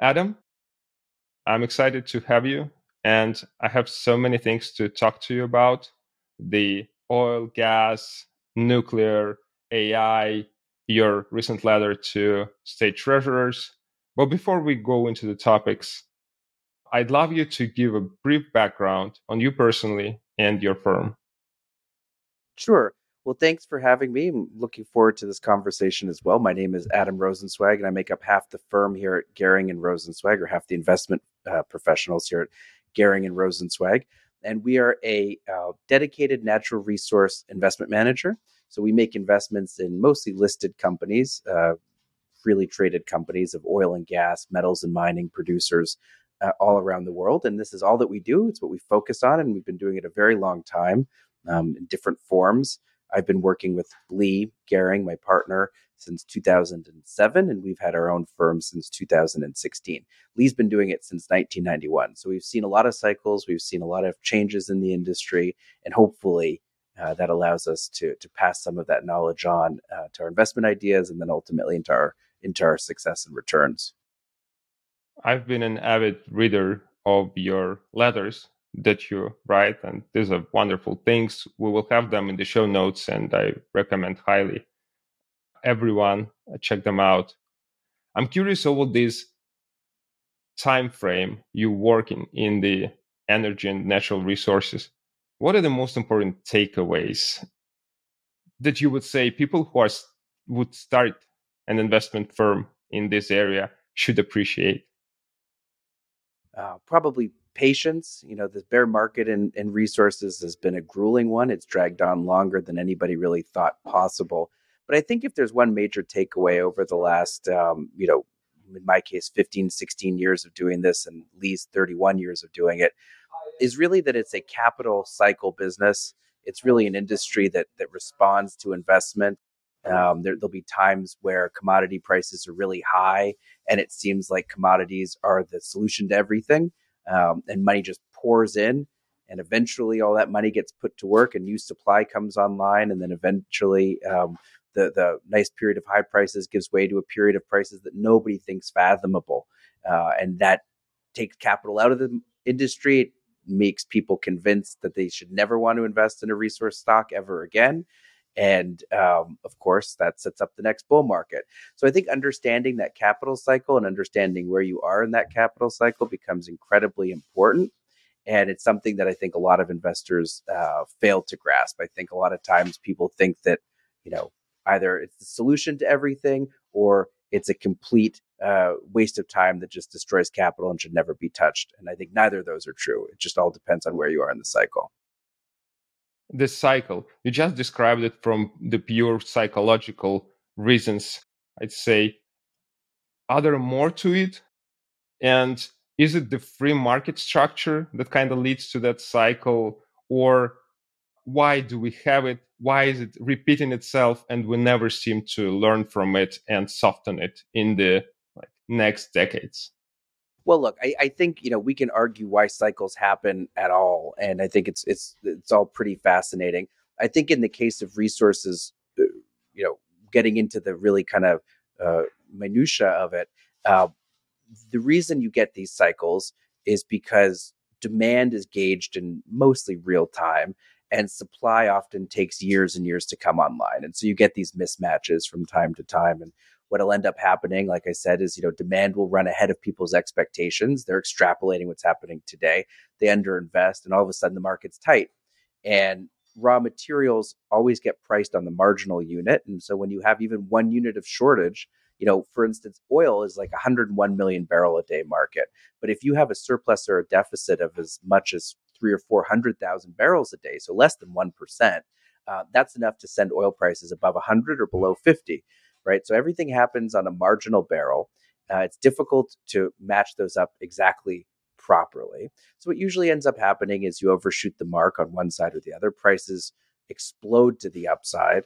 Adam, I'm excited to have you. And I have so many things to talk to you about the oil, gas, nuclear, AI, your recent letter to state treasurers. But before we go into the topics, I'd love you to give a brief background on you personally and your firm. Sure. Well, thanks for having me. I'm looking forward to this conversation as well. My name is Adam Rozencwajg, and I make up half the firm here at Goehring and Rozencwajg, or half the investment uh, professionals here at Goehring and Rozencwajg. And we are a uh, dedicated natural resource investment manager. So we make investments in mostly listed companies, uh, freely traded companies of oil and gas, metals and mining producers uh, all around the world. And this is all that we do. It's what we focus on, and we've been doing it a very long time um, in different forms. I've been working with Lee Goehring, my partner, since 2007, and we've had our own firm since 2016. Lee's been doing it since 1991. So we've seen a lot of cycles, we've seen a lot of changes in the industry, and hopefully uh, that allows us to to pass some of that knowledge on uh, to our investment ideas, and then ultimately into our into our success and returns. I've been an avid reader of your letters that you write, and these are wonderful things. We will have them in the show notes, and I recommend highly everyone uh, check them out. I'm curious over this time frame you work in in the energy and natural resources. What are the most important takeaways that you would say people who are would start an investment firm in this area should appreciate? Uh, probably patience. You know, the bear market in, resources has been a grueling one. It's dragged on longer than anybody really thought possible. But I think if there's one major takeaway over the last, um, you know, in my case, 15, 16 years of doing this and Lee's 31 years of doing it, is really that it's a capital cycle business. It's really an industry that that responds to investment. Um, there, will be times where commodity prices are really high, and it seems like commodities are the solution to everything um, and money just pours in and eventually all that money gets put to work and new supply comes online and then eventually um, the, the nice period of high prices gives way to a period of prices that nobody thinks fathomable. Uh, and that takes capital out of the industry. It makes people convinced that they should never want to invest in a resource stock ever again and um, of course, that sets up the next bull market. So I think understanding that capital cycle and understanding where you are in that capital cycle becomes incredibly important. And it's something that I think a lot of investors uh, fail to grasp. I think a lot of times people think that, you know, either it's the solution to everything or it's a complete uh, waste of time that just destroys capital and should never be touched. And I think neither of those are true. It just all depends on where you are in the cycle this cycle. You just described it from the pure psychological reasons. I'd say, are there more to it? And is it the free market structure that kind of leads to that cycle? Or why do we have it? Why is it repeating itself and we never seem to learn from it and soften it in the like, next decades? Well, look, I, I, think you know we can argue why cycles happen at all, and I think it's it's it's all pretty fascinating. I think in the case of resources, uh, you know, getting into the really kind of uh, minutia of it, uh, the reason you get these cycles is because demand is gauged in mostly real time, and supply often takes years and years to come online, and so you get these mismatches from time to time. And what'll end up happening, like I said, is you know demand will run ahead of people's expectations. They're extrapolating what's happening today. They underinvest, and all of a sudden the market's tight. And raw materials always get priced on the marginal unit, and so when you have even one unit of shortage, you know, for instance, oil is like 101 million barrel a day market. But if you have a surplus or a deficit of as much as three or four hundred thousand barrels a day, so less than one percent, uh, that's enough to send oil prices above 100 or below 50 right? So everything happens on a marginal barrel. Uh, it's difficult to match those up exactly properly. So what usually ends up happening is you overshoot the mark on one side or the other. Prices explode to the upside.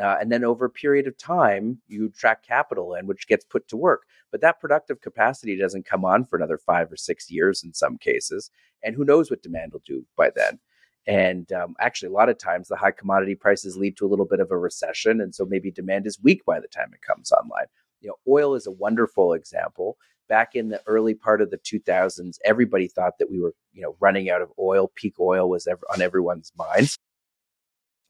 Uh, and then over a period of time, you track capital in, which gets put to work. But that productive capacity doesn't come on for another five or six years in some cases. And who knows what demand will do by then. And um, actually, a lot of times the high commodity prices lead to a little bit of a recession. And so maybe demand is weak by the time it comes online. You know, oil is a wonderful example back in the early part of the 2000s, everybody thought that we were, you know, running out of oil. Peak oil was ever, on everyone's minds.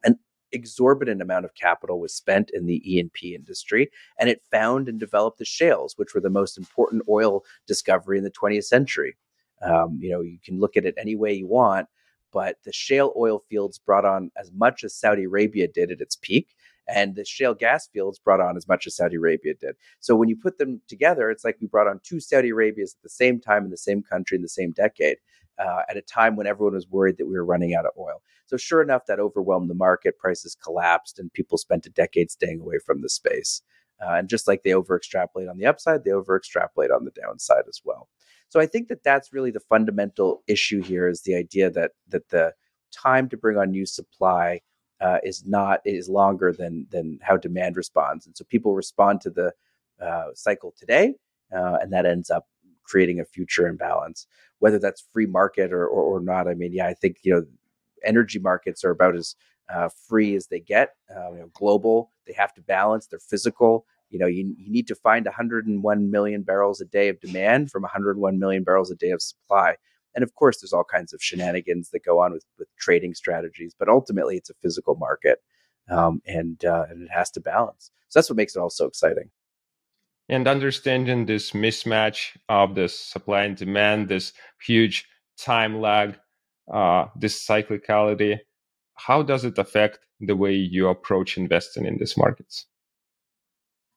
An exorbitant amount of capital was spent in the E&P industry, and it found and developed the shales, which were the most important oil discovery in the 20th century. Um, you know, you can look at it any way you want, but the shale oil fields brought on as much as Saudi Arabia did at its peak, and the shale gas fields brought on as much as Saudi Arabia did. So when you put them together, it's like we brought on two Saudi Arabias at the same time in the same country in the same decade. Uh, at a time when everyone was worried that we were running out of oil. So, sure enough, that overwhelmed the market. Prices collapsed, and people spent a decade staying away from the space. Uh, and just like they over extrapolate on the upside, they over extrapolate on the downside as well. So, I think that that's really the fundamental issue here is the idea that that the time to bring on new supply uh, is not is longer than than how demand responds, and so people respond to the uh, cycle today, uh, and that ends up creating a future imbalance. Whether that's free market or, or, or not, I mean, yeah, I think you know, energy markets are about as uh, free as they get. Uh, you know, global, they have to balance. They're physical. You know, you, you need to find 101 million barrels a day of demand from 101 million barrels a day of supply. And of course, there's all kinds of shenanigans that go on with, with trading strategies, but ultimately, it's a physical market, um, and uh, and it has to balance. So that's what makes it all so exciting. And understanding this mismatch of this supply and demand, this huge time lag, uh, this cyclicality, how does it affect the way you approach investing in these markets?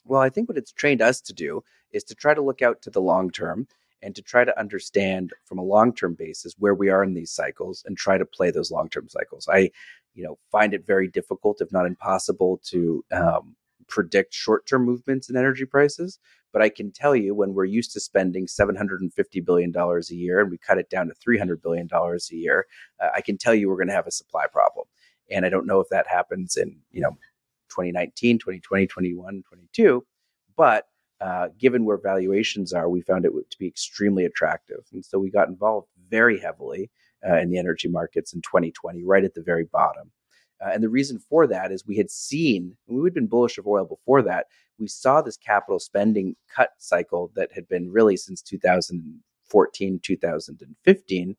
Well, I think what it's trained us to do is to try to look out to the long term and to try to understand from a long-term basis where we are in these cycles and try to play those long-term cycles. I, you know, find it very difficult, if not impossible, to um, predict short-term movements in energy prices. But I can tell you, when we're used to spending 750 billion dollars a year and we cut it down to 300 billion dollars a year, uh, I can tell you we're going to have a supply problem. And I don't know if that happens in you know 2019, 2020, 21, 22, but uh, given where valuations are, we found it to be extremely attractive. And so we got involved very heavily uh, in the energy markets in 2020, right at the very bottom. Uh, and the reason for that is we had seen, we had been bullish of oil before that. We saw this capital spending cut cycle that had been really since 2014, 2015.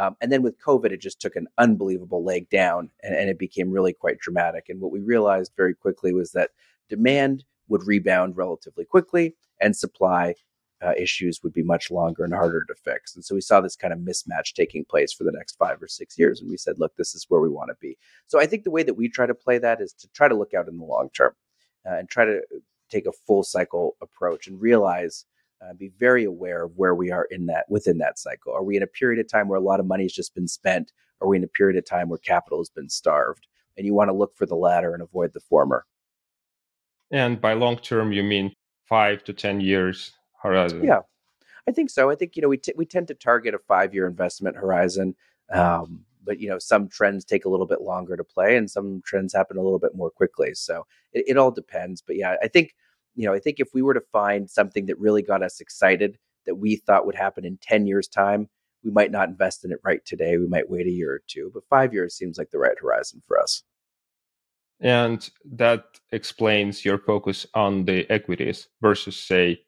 Um, and then with COVID, it just took an unbelievable leg down and, and it became really quite dramatic. And what we realized very quickly was that demand would rebound relatively quickly, and supply uh, issues would be much longer and harder to fix. And so we saw this kind of mismatch taking place for the next five or six years. And we said, look, this is where we want to be. So I think the way that we try to play that is to try to look out in the long term uh, and try to take a full cycle approach and realize. Uh, be very aware of where we are in that within that cycle. Are we in a period of time where a lot of money has just been spent? Are we in a period of time where capital has been starved? And you want to look for the latter and avoid the former. And by long term, you mean five to 10 years horizon? Yeah, I think so. I think, you know, we, t- we tend to target a five year investment horizon. Um, but, you know, some trends take a little bit longer to play and some trends happen a little bit more quickly. So it, it all depends. But yeah, I think, you know, I think if we were to find something that really got us excited that we thought would happen in 10 years' time, we might not invest in it right today. We might wait a year or two, but five years seems like the right horizon for us. And that explains your focus on the equities versus, say,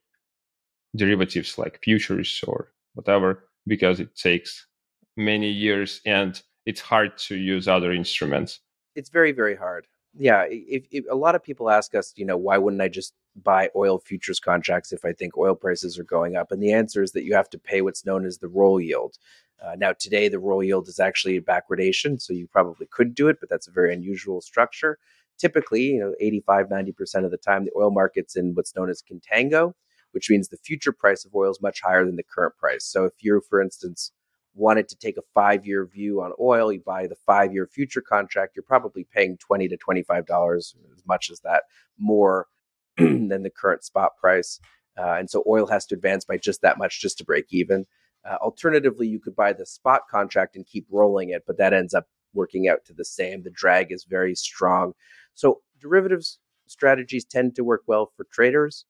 derivatives like futures or whatever, because it takes many years and it's hard to use other instruments. It's very, very hard. Yeah. If, if, a lot of people ask us, you know, why wouldn't I just buy oil futures contracts if I think oil prices are going up? And the answer is that you have to pay what's known as the roll yield. Uh, now, today, the roll yield is actually a backwardation, so you probably could do it, but that's a very unusual structure. Typically, you know, 85, 90% of the time, the oil market's in what's known as contango, which means the future price of oil is much higher than the current price. So if you, for instance, wanted to take a five year view on oil, you buy the five year future contract, you're probably paying 20 to $25, as much as that, more than the current spot price. Uh, and so oil has to advance by just that much just to break even. Uh, alternatively, you could buy the spot contract and keep rolling it, but that ends up working out to the same. The drag is very strong. So derivatives strategies tend to work well for traders.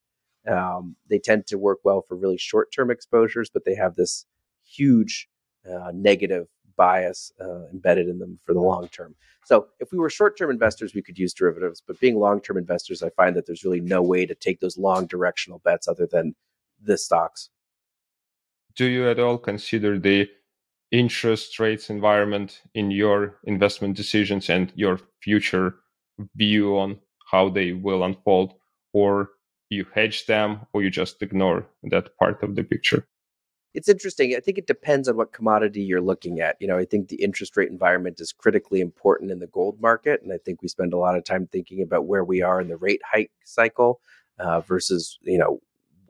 Um, they tend to work well for really short-term exposures, but they have this huge uh, negative bias uh, embedded in them for the long term. So if we were short-term investors, we could use derivatives, but being long-term investors, I find that there's really no way to take those long directional bets other than the stocks. Do you at all consider the interest rates environment in your investment decisions and your future view on how they will unfold, or you hedge them, or you just ignore that part of the picture? It's interesting. I think it depends on what commodity you're looking at. You know, I think the interest rate environment is critically important in the gold market, and I think we spend a lot of time thinking about where we are in the rate hike cycle uh, versus you know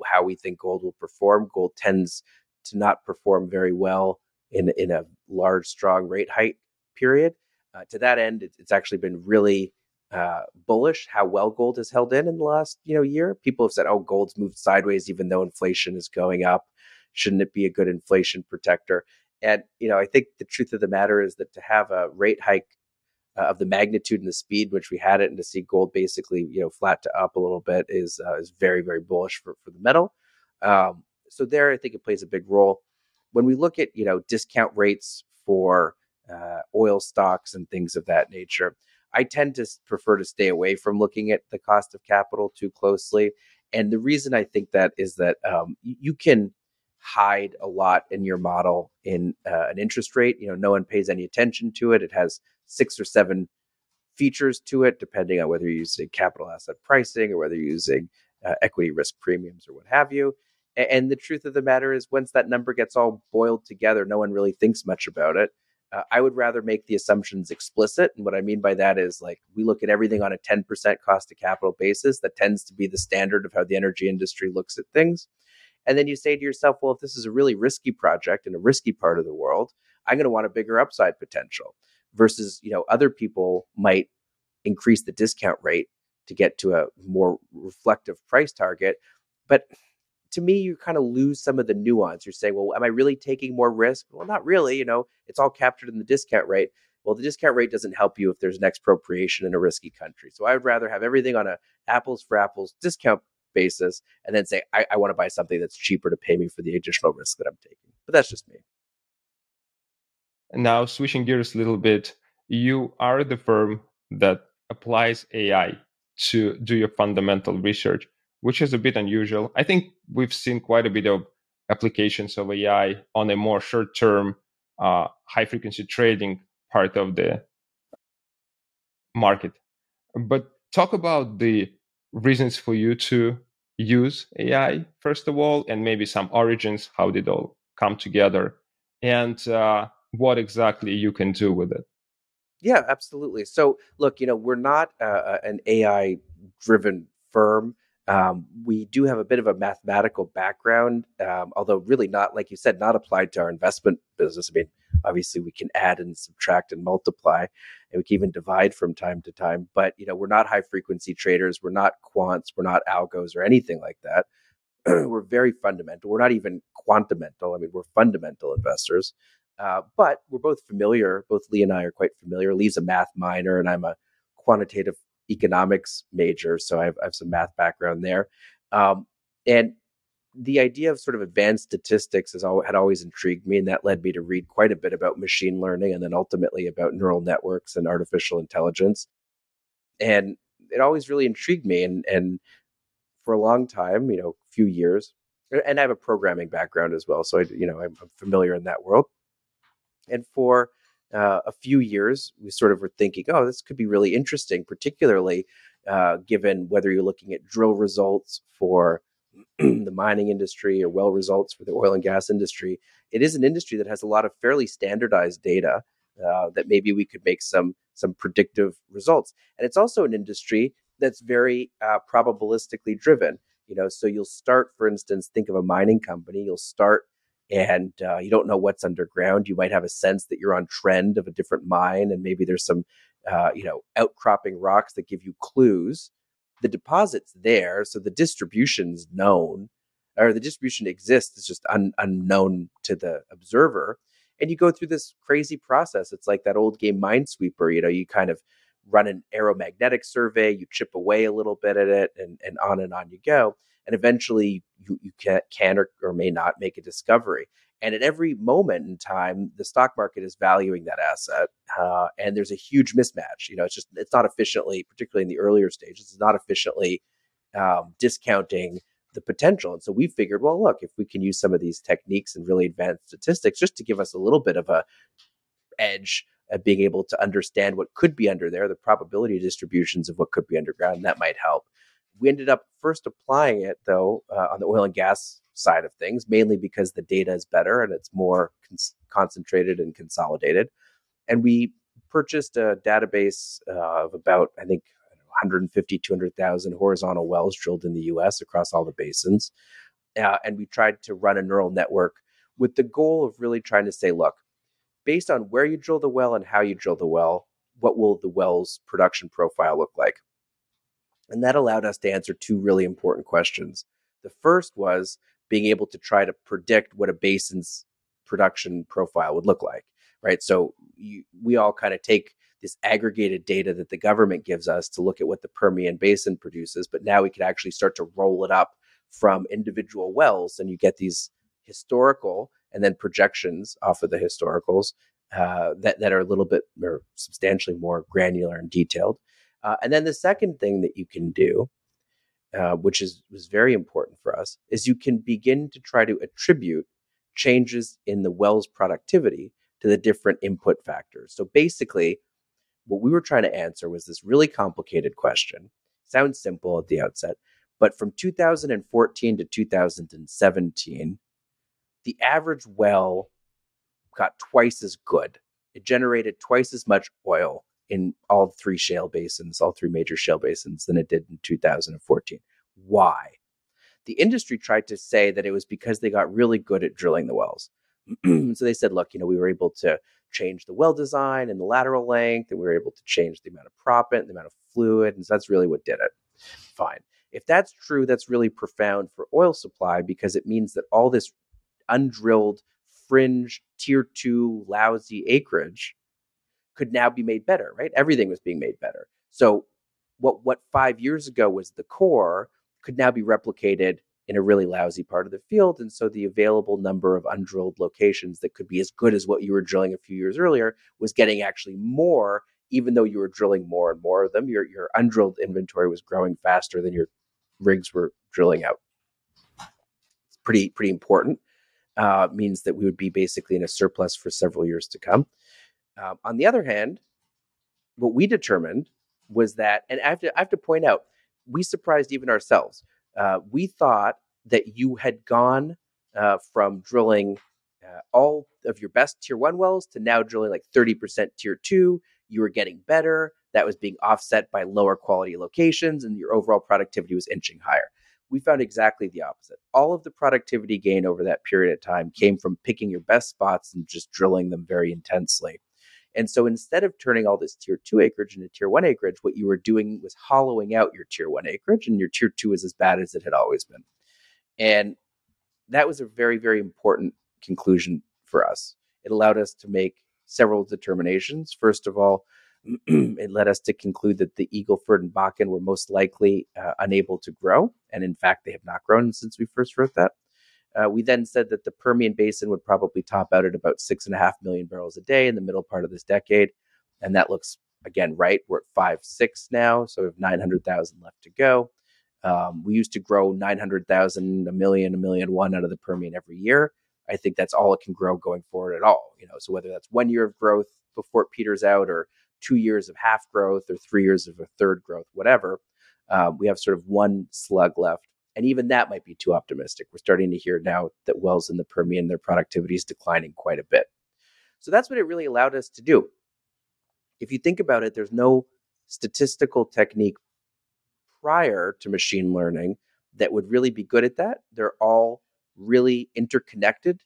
how we think gold will perform. Gold tends to not perform very well in in a large, strong rate hike period. Uh, to that end, it, it's actually been really uh, bullish how well gold has held in in the last you know year. People have said, "Oh, gold's moved sideways even though inflation is going up. Shouldn't it be a good inflation protector?" And you know, I think the truth of the matter is that to have a rate hike uh, of the magnitude and the speed which we had it, and to see gold basically you know flat to up a little bit is uh, is very very bullish for for the metal. Um, so there, I think it plays a big role when we look at you know discount rates for uh, oil stocks and things of that nature. I tend to prefer to stay away from looking at the cost of capital too closely. And the reason I think that is that um, you can hide a lot in your model in uh, an interest rate. You know, no one pays any attention to it. It has six or seven features to it, depending on whether you're using capital asset pricing or whether you're using uh, equity risk premiums or what have you. And the truth of the matter is, once that number gets all boiled together, no one really thinks much about it. Uh, I would rather make the assumptions explicit. And what I mean by that is like we look at everything on a 10% cost of capital basis. That tends to be the standard of how the energy industry looks at things. And then you say to yourself, well, if this is a really risky project in a risky part of the world, I'm going to want a bigger upside potential versus, you know, other people might increase the discount rate to get to a more reflective price target. But to me, you kind of lose some of the nuance. You're saying, well, am I really taking more risk? Well, not really. You know, it's all captured in the discount rate. Well, the discount rate doesn't help you if there's an expropriation in a risky country. So I would rather have everything on a apples for apples discount basis and then say, I, I want to buy something that's cheaper to pay me for the additional risk that I'm taking. But that's just me. Now, switching gears a little bit, you are the firm that applies AI to do your fundamental research which is a bit unusual. I think we've seen quite a bit of applications of AI on a more short term, uh, high frequency trading part of the market. But talk about the reasons for you to use AI, first of all, and maybe some origins, how did all come together, and uh, what exactly you can do with it. Yeah, absolutely. So, look, you know, we're not uh, an AI driven firm. Um, we do have a bit of a mathematical background, um, although really not, like you said, not applied to our investment business. I mean, obviously we can add and subtract and multiply, and we can even divide from time to time. But you know, we're not high frequency traders. We're not quants. We're not algos or anything like that. we're very fundamental. We're not even quantamental. I mean, we're fundamental investors. Uh, but we're both familiar. Both Lee and I are quite familiar. Lee's a math minor, and I'm a quantitative economics major, so I have, I have some math background there. Um, and the idea of sort of advanced statistics has always, had always intrigued me, and that led me to read quite a bit about machine learning, and then ultimately about neural networks and artificial intelligence. And it always really intrigued me, and and for a long time, you know, a few years, and I have a programming background as well, so I, you know, I'm, I'm familiar in that world. And for uh, a few years, we sort of were thinking, oh, this could be really interesting, particularly uh, given whether you're looking at drill results for the mining industry or well results for the oil and gas industry. It is an industry that has a lot of fairly standardized data uh, that maybe we could make some some predictive results. And it's also an industry that's very uh, probabilistically driven. You know, so you'll start, for instance, think of a mining company. You'll start and uh, you don't know what's underground. You might have a sense that you're on trend of a different mine, and maybe there's some, uh, you know, outcropping rocks that give you clues. The deposit's there, so the distribution's known, or the distribution exists. It's just un- unknown to the observer. And you go through this crazy process. It's like that old game Minesweeper. You know, you kind of run an aeromagnetic survey, you chip away a little bit at it, and, and on and on you go and eventually you, you can, can or, or may not make a discovery. And at every moment in time, the stock market is valuing that asset, uh, and there's a huge mismatch. You know, it's just it's not efficiently, particularly in the earlier stages, it's not efficiently um, discounting the potential. And so we figured, well, look, if we can use some of these techniques and really advanced statistics just to give us a little bit of a edge at being able to understand what could be under there, the probability distributions of what could be underground, that might help. We ended up first applying it though uh, on the oil and gas side of things, mainly because the data is better and it's more con- concentrated and consolidated. And we purchased a database uh, of about, I think, 150, 200,000 horizontal wells drilled in the US across all the basins. Uh, and we tried to run a neural network with the goal of really trying to say, look, based on where you drill the well and how you drill the well, what will the well's production profile look like? And that allowed us to answer two really important questions. The first was being able to try to predict what a basin's production profile would look like, right? So you, we all kind of take this aggregated data that the government gives us to look at what the Permian Basin produces, but now we could actually start to roll it up from individual wells, and you get these historical and then projections off of the historicals uh, that that are a little bit or substantially more granular and detailed. Uh, and then the second thing that you can do, uh, which is was very important for us, is you can begin to try to attribute changes in the well's productivity to the different input factors. So basically, what we were trying to answer was this really complicated question. Sounds simple at the outset, but from 2014 to 2017, the average well got twice as good. It generated twice as much oil in all three shale basins, all three major shale basins, than it did in 2014. Why? The industry tried to say that it was because they got really good at drilling the wells. so they said, look, you know, we were able to change the well design and the lateral length, and we were able to change the amount of proppant, the amount of fluid, and so that's really what did it. Fine. If that's true, that's really profound for oil supply because it means that all this undrilled fringe tier two lousy acreage could now be made better, right? Everything was being made better. So what what five years ago was the core could now be replicated in a really lousy part of the field. And so the available number of undrilled locations that could be as good as what you were drilling a few years earlier was getting actually more, even though you were drilling more and more of them. Your, your undrilled inventory was growing faster than your rigs were drilling out. It's pretty, pretty important. Uh, means that we would be basically in a surplus for several years to come. Um, on the other hand, what we determined was that, and I have to, I have to point out, we surprised even ourselves uh, we thought that you had gone uh, from drilling uh, all of your best tier one wells to now drilling like 30% tier two. You were getting better. That was being offset by lower quality locations, and your overall productivity was inching higher. We found exactly the opposite. All of the productivity gain over that period of time came from picking your best spots and just drilling them very intensely. And so instead of turning all this tier two acreage into tier one acreage, what you were doing was hollowing out your tier one acreage, and your tier two is as bad as it had always been. And that was a very, very important conclusion for us. It allowed us to make several determinations. First of all, it led us to conclude that the Eagle Ford and Bakken were most likely uh, unable to grow. And in fact, they have not grown since we first wrote that. Uh, we then said that the Permian Basin would probably top out at about six and a half million barrels a day in the middle part of this decade. And that looks, again, right. We're at five, six now. So we have 900,000 left to go. Um, we used to grow 900,000, a million, a million one out of the Permian every year. I think that's all it can grow going forward at all. You know, so whether that's one year of growth before it peters out, or two years of half growth, or three years of a third growth, whatever, uh, we have sort of one slug left and even that might be too optimistic. We're starting to hear now that wells in the Permian, their productivity is declining quite a bit. So that's what it really allowed us to do. If you think about it, there's no statistical technique prior to machine learning that would really be good at that. They're all really interconnected,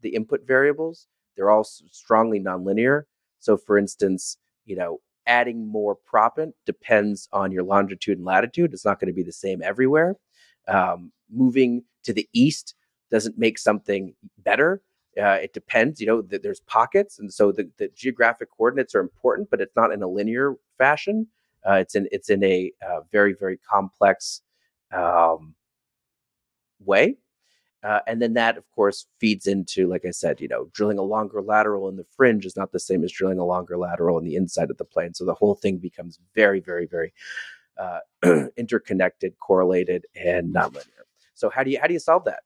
the input variables. They're all strongly nonlinear. So, for instance, you know, adding more proppant depends on your longitude and latitude. It's not going to be the same everywhere um, moving to the east doesn't make something better. Uh, it depends, you know, th- there's pockets. And so the, the, geographic coordinates are important, but it's not in a linear fashion. Uh, it's in, it's in a uh, very, very complex um, way. Uh, and then that, of course, feeds into, like I said, you know, drilling a longer lateral in the fringe is not the same as drilling a longer lateral in the inside of the plane. So the whole thing becomes very, very, very uh, interconnected, correlated, and nonlinear. So how do you how do you solve that?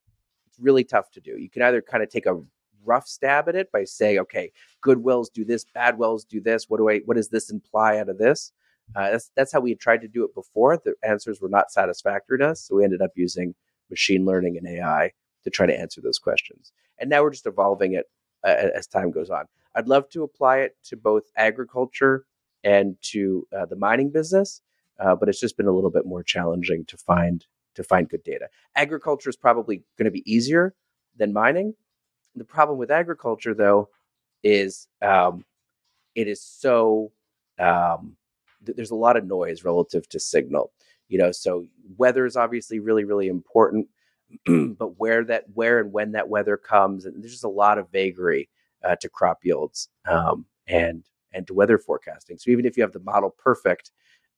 It's really tough to do. You can either kind of take a rough stab at it by saying, okay, good wells do this, bad wells do this. What do I what does this imply out of this? Uh, that's that's how we tried to do it before. The answers were not satisfactory to us, so we ended up using machine learning and AI to try to answer those questions. And now we're just evolving it uh, as time goes on. I'd love to apply it to both agriculture and to uh, the mining business, uh, but it's just been a little bit more challenging to find to find good data. Agriculture is probably going to be easier than mining. The problem with agriculture, though, is um, it is so um, th- there's a lot of noise relative to signal. You know, so weather is obviously really really important, but where that where and when that weather comes, and there's just a lot of vagary uh, to crop yields um, and and to weather forecasting. So even if you have the model perfect,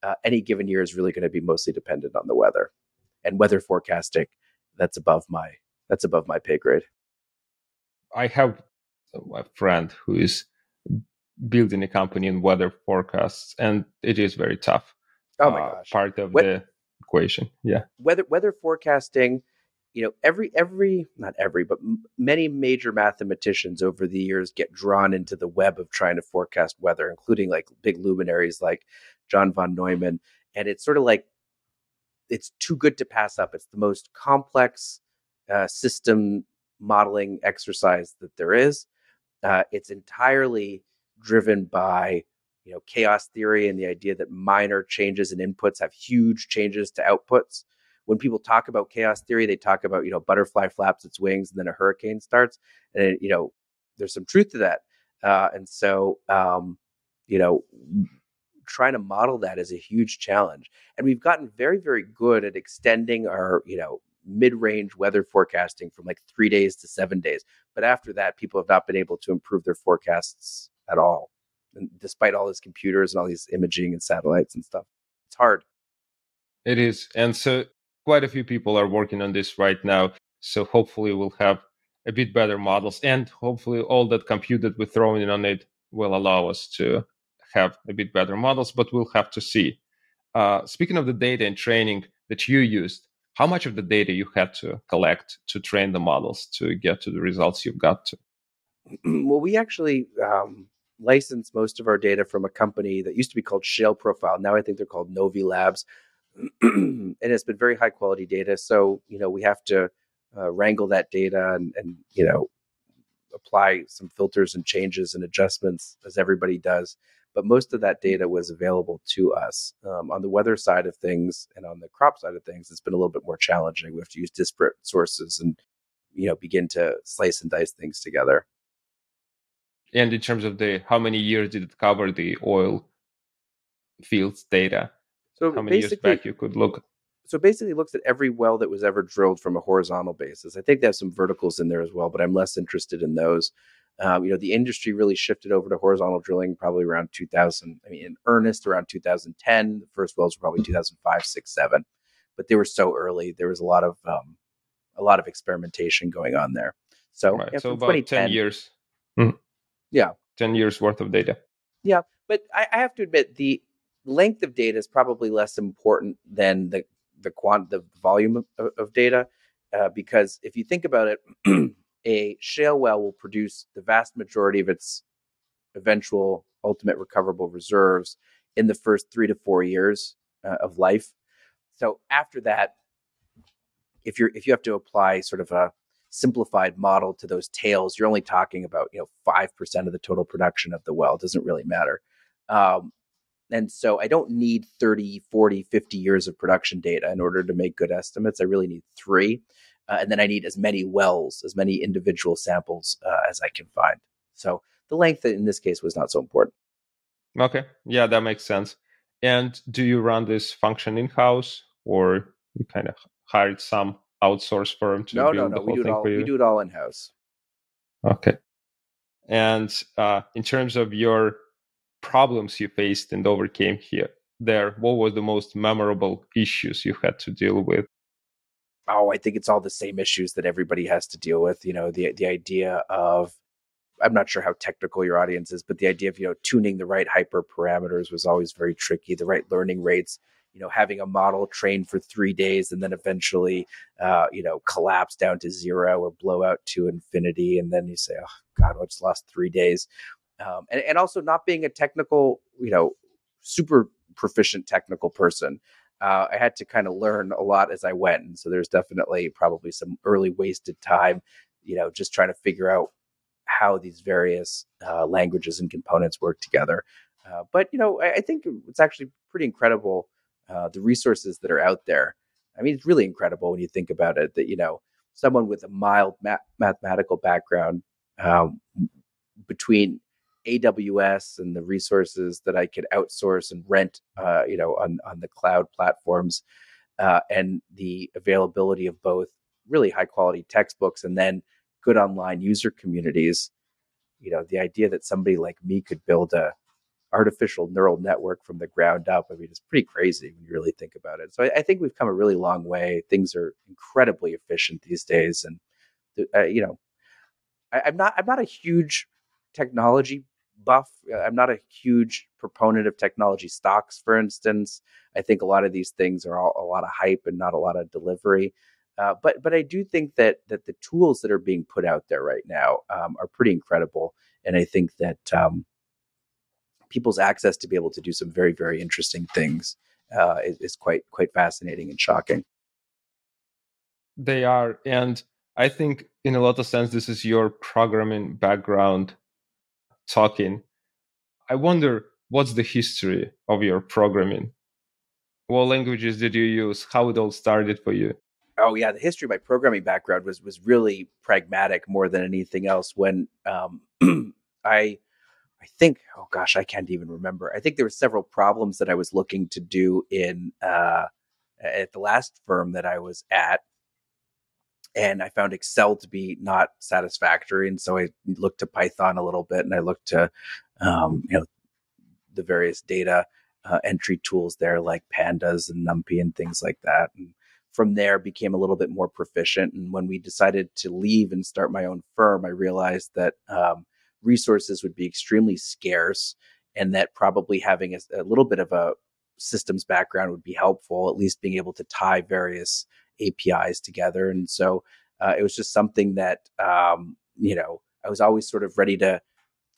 uh, any given year is really going to be mostly dependent on the weather and weather forecasting. That's above my that's above my pay grade. I have a friend who is building a company in weather forecasts, and it is very tough. Oh my uh, gosh! Part of the equation, yeah. Weather weather forecasting you know every every not every but m- many major mathematicians over the years get drawn into the web of trying to forecast weather including like big luminaries like john von neumann and it's sort of like it's too good to pass up it's the most complex uh, system modeling exercise that there is uh, it's entirely driven by you know chaos theory and the idea that minor changes in inputs have huge changes to outputs when people talk about chaos theory, they talk about, you know, butterfly flaps its wings and then a hurricane starts. And, it, you know, there's some truth to that. Uh, and so, um, you know, trying to model that is a huge challenge. And we've gotten very, very good at extending our, you know, mid-range weather forecasting from like three days to seven days. But after that, people have not been able to improve their forecasts at all. And despite all these computers and all these imaging and satellites and stuff, it's hard. It is. And so quite a few people are working on this right now. So hopefully we'll have a bit better models and hopefully all that compute that we're throwing on it will allow us to have a bit better models, but we'll have to see. Uh, speaking of the data and training that you used, how much of the data you had to collect to train the models to get to the results you've got to? Well, we actually um, licensed most of our data from a company that used to be called Shale Profile. Now I think they're called Novi Labs. and it's been very high quality data. So you know we have to uh, wrangle that data and, and you know apply some filters and changes and adjustments as everybody does. But most of that data was available to us. Um, on the weather side of things and on the crop side of things, it's been a little bit more challenging. We have to use disparate sources and you know begin to slice and dice things together. And in terms of the how many years did it cover the oil fields data? So how many years back you could look? So basically, looks at every well that was ever drilled from a horizontal basis. I think there's some verticals in there as well, but I'm less interested in those. Um, you know, the industry really shifted over to horizontal drilling probably around 2000. I mean, in earnest around 2010. The first wells were probably mm-hmm. 2005, six, seven, but they were so early. There was a lot of um, a lot of experimentation going on there. So, right. yeah, so about 10 years. Mm-hmm. Yeah, 10 years worth of data. Yeah, but I, I have to admit the length of data is probably less important than the the quant the volume of, of data uh, because if you think about it a shale well will produce the vast majority of its eventual ultimate recoverable reserves in the first three to four years uh, of life so after that if you're if you have to apply sort of a simplified model to those tails you're only talking about you know 5% of the total production of the well it doesn't really matter um, and so I don't need 30, 40, 50 years of production data in order to make good estimates. I really need three. Uh, and then I need as many wells, as many individual samples uh, as I can find. So the length in this case was not so important. Okay. Yeah, that makes sense. And do you run this function in house or you kind of hired some outsource firm to no, build no, no. the whole we do thing it all, for you? We do it all in house. Okay. And uh, in terms of your problems you faced and overcame here there what was the most memorable issues you had to deal with oh i think it's all the same issues that everybody has to deal with you know the the idea of i'm not sure how technical your audience is but the idea of you know tuning the right hyper parameters was always very tricky the right learning rates you know having a model train for three days and then eventually uh, you know collapse down to zero or blow out to infinity and then you say oh god i just lost three days. Um, and, and also not being a technical you know super proficient technical person uh, I had to kind of learn a lot as I went. And so there's definitely probably some early wasted time, you know, just trying to figure out how these various uh, languages and components work together. Uh, but, you know, I, I, think it's actually pretty incredible uh, the resources that are out there. I mean, it's really incredible when you think about it that, you know, someone with a mild ma- mathematical background um, between AWS and the resources that I could outsource and rent, uh, you know, on on the cloud platforms, uh, and the availability of both really high quality textbooks and then good online user communities. You know, the idea that somebody like me could build a artificial neural network from the ground up. I mean, it's pretty crazy when you really think about it. So I, I think we've come a really long way. Things are incredibly efficient these days, and uh, you know, I, I'm not I'm not a huge technology buff. Uh, I'm not a huge proponent of technology stocks, for instance. I think a lot of these things are all, a lot of hype and not a lot of delivery. Uh, but but I do think that that the tools that are being put out there right now um, are pretty incredible, and I think that um, people's access to be able to do some very very interesting things uh, is, is quite quite fascinating and shocking. They are, and I think in a lot of sense this is your programming background talking. I wonder what's the history of your programming? What languages did you use? How it all started for you? Oh yeah, the history of my programming background was was really pragmatic more than anything else. When um, I I think oh gosh, I can't even remember. I think there were several problems that I was looking to do in uh, at the last firm that I was at and I found Excel to be not satisfactory. And so I looked to Python a little bit, and I looked to um, you know the various data uh, entry tools there, like Pandas and NumPy and things like that. And from there, became a little bit more proficient. And when we decided to leave and start my own firm, I realized that um, resources would be extremely scarce, and that probably having a, a little bit of a systems background would be helpful, at least being able to tie various APIs together. And so uh, it was just something that, um, you know, I was always sort of ready to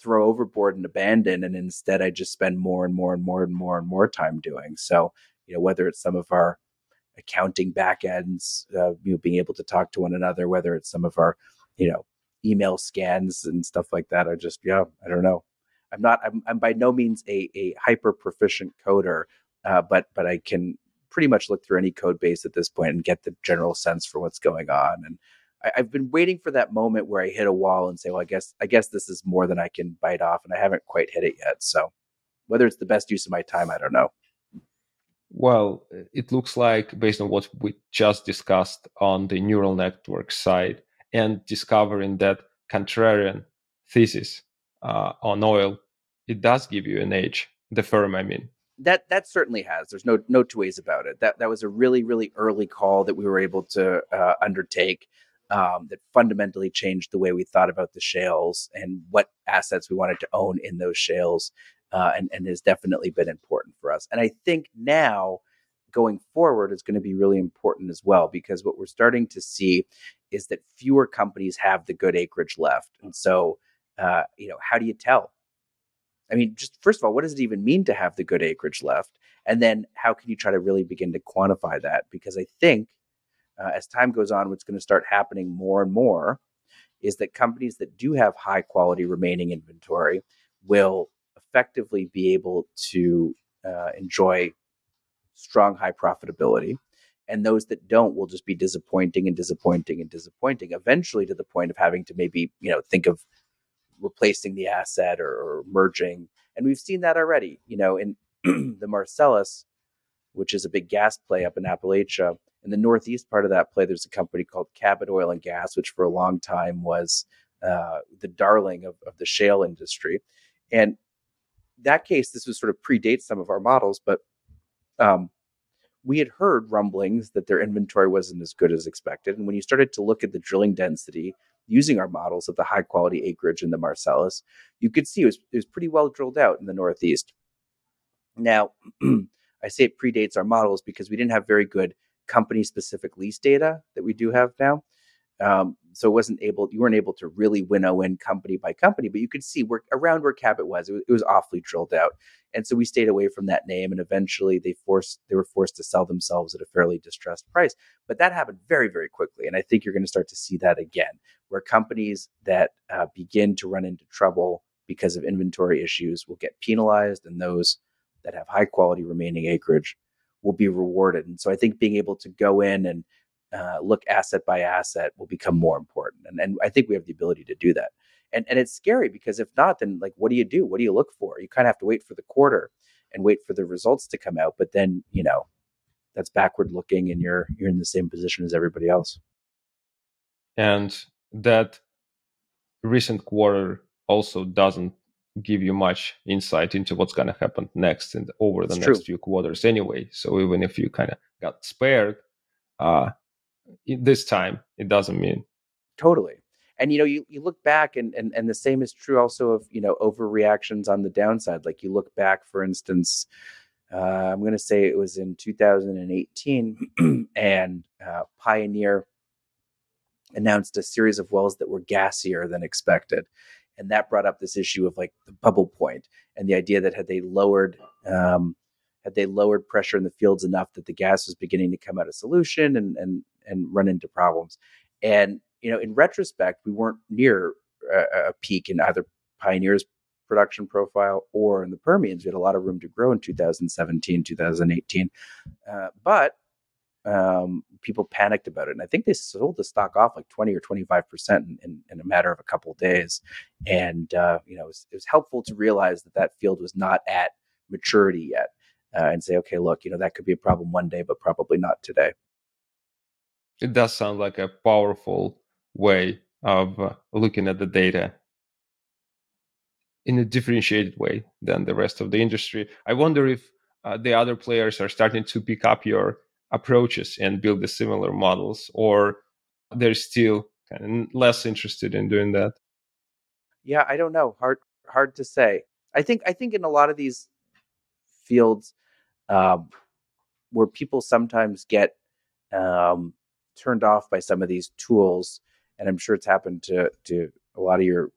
throw overboard and abandon. And instead, I just spend more and more and more and more and more time doing. So, you know, whether it's some of our accounting backends, uh, you know, being able to talk to one another, whether it's some of our, you know, email scans and stuff like that. I just, yeah, I don't know. I'm not, I'm, I'm by no means a, a hyper proficient coder, uh, but, but I can pretty much look through any code base at this point and get the general sense for what's going on. And I, have been waiting for that moment where I hit a wall and say, well, I guess I guess this is more than I can bite off, and I haven't quite hit it yet. So whether it's the best use of my time, I don't know. Well, it looks like based on what we just discussed on the neural network side and discovering that contrarian thesis uh, on oil, it does give you an edge. The firm, I mean that that certainly has. There's no no two ways about it. That that was a really really early call that we were able to uh, undertake. Um, that fundamentally changed the way we thought about the shales and what assets we wanted to own in those shales, uh, and and has definitely been important for us. And I think now going forward is going to be really important as well because what we're starting to see is that fewer companies have the good acreage left, and so uh, you know how do you tell I mean, just first of all, what does it even mean to have the good acreage left? And then how can you try to really begin to quantify that? Because I think uh, as time goes on, what's going to start happening more and more is that companies that do have high quality remaining inventory will effectively be able to uh, enjoy strong high profitability and those that don't will just be disappointing and disappointing and disappointing eventually to the point of having to maybe you know think of replacing the asset or, or merging. And we've seen that already, you know, in the Marcellus, which is a big gas play up in Appalachia. In the northeast part of that play, there's a company called Cabot Oil and Gas, which for a long time was uh, the darling of, of the shale industry. And that case, this was sort of predates some of our models, but um, we had heard rumblings that their inventory wasn't as good as expected. And when you started to look at the drilling density using our models of the high quality acreage in the Marcellus, you could see it was, it was pretty well drilled out in the Northeast. Now, I say it predates our models because we didn't have very good company specific lease data that we do have now. Um, so it wasn't able, you weren't able to really winnow in company by company, but you could see where around where Cabot was, it was, it was awfully drilled out. And so we stayed away from that name, and eventually they forced, they were forced to sell themselves at a fairly distressed price. But that happened very, very quickly, and I think you're going to start to see that again, where companies that uh, begin to run into trouble because of inventory issues will get penalized, and those that have high quality remaining acreage will be rewarded. And so I think being able to go in and uh, look asset by asset will become more important. And, and I think we have the ability to do that. And, and it's scary because if not, then like, what do you do? What do you look for? You kind of have to wait for the quarter and wait for the results to come out. But then, you know, that's backward looking and you're, you're in the same position as everybody else. And that recent quarter also doesn't give you much insight into what's going to happen next and over the it's next true. few quarters anyway. So even if you kind of got spared, uh, this time it doesn't mean. Totally. And you know you, you look back and, and and the same is true also of you know overreactions on the downside. Like you look back for instance uh, i'm going to say it was in 2018 and uh, pioneer announced a series of wells that were gassier than expected. And that brought up this issue of like the bubble point and the idea that had they lowered um, had they lowered pressure in the fields enough that the gas was beginning to come out of solution and and and run into problems. And you know, in retrospect, we weren't near a, a peak in either Pioneer's production profile or in the Permians. We had a lot of room to grow in 2017, 2018, uh, but um, people panicked about it, and I think they sold the stock off like 20 or 25 percent in, in, a matter of a couple of days. And uh, you know, it was, it was helpful to realize that that field was not at maturity yet uh, and say, okay, look, you know, that could be a problem one day, but probably not today. It does sound like a powerful way of uh, looking at the data in a differentiated way than the rest of the industry. I wonder if uh, the other players are starting to pick up your approaches and build the similar models, or they're still kind of less interested in doing that. Yeah, I don't know. Hard hard to say. I think I think in a lot of these fields um, where people sometimes get um, turned off by some of these tools, and I'm sure it's happened to to a lot of your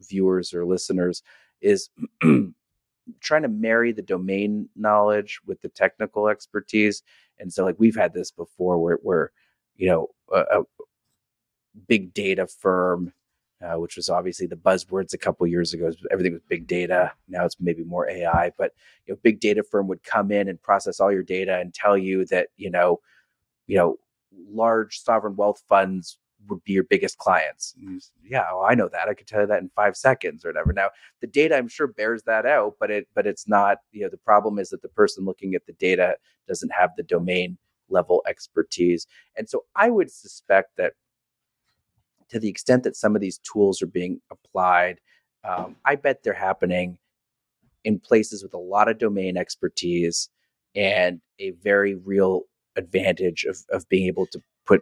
viewers or listeners, is trying to marry the domain knowledge with the technical expertise. And so, like we've had this before, where where you know a, a big data firm uh, which was obviously the buzzwords a couple years ago. Everything was big data. Now it's maybe more AI. But you know, big data firm would come in and process all your data and tell you that you know, you know, large sovereign wealth funds would be your biggest clients. yeah, well, I know that. I could tell you that in five seconds or whatever. Now, the data I'm sure bears that out, but it but it's not. You know, the problem is that the person looking at the data doesn't have the domain level expertise, and so I would suspect that to the extent that some of these tools are being applied, um, I bet they're happening in places with a lot of domain expertise and a very real advantage of, of being able to put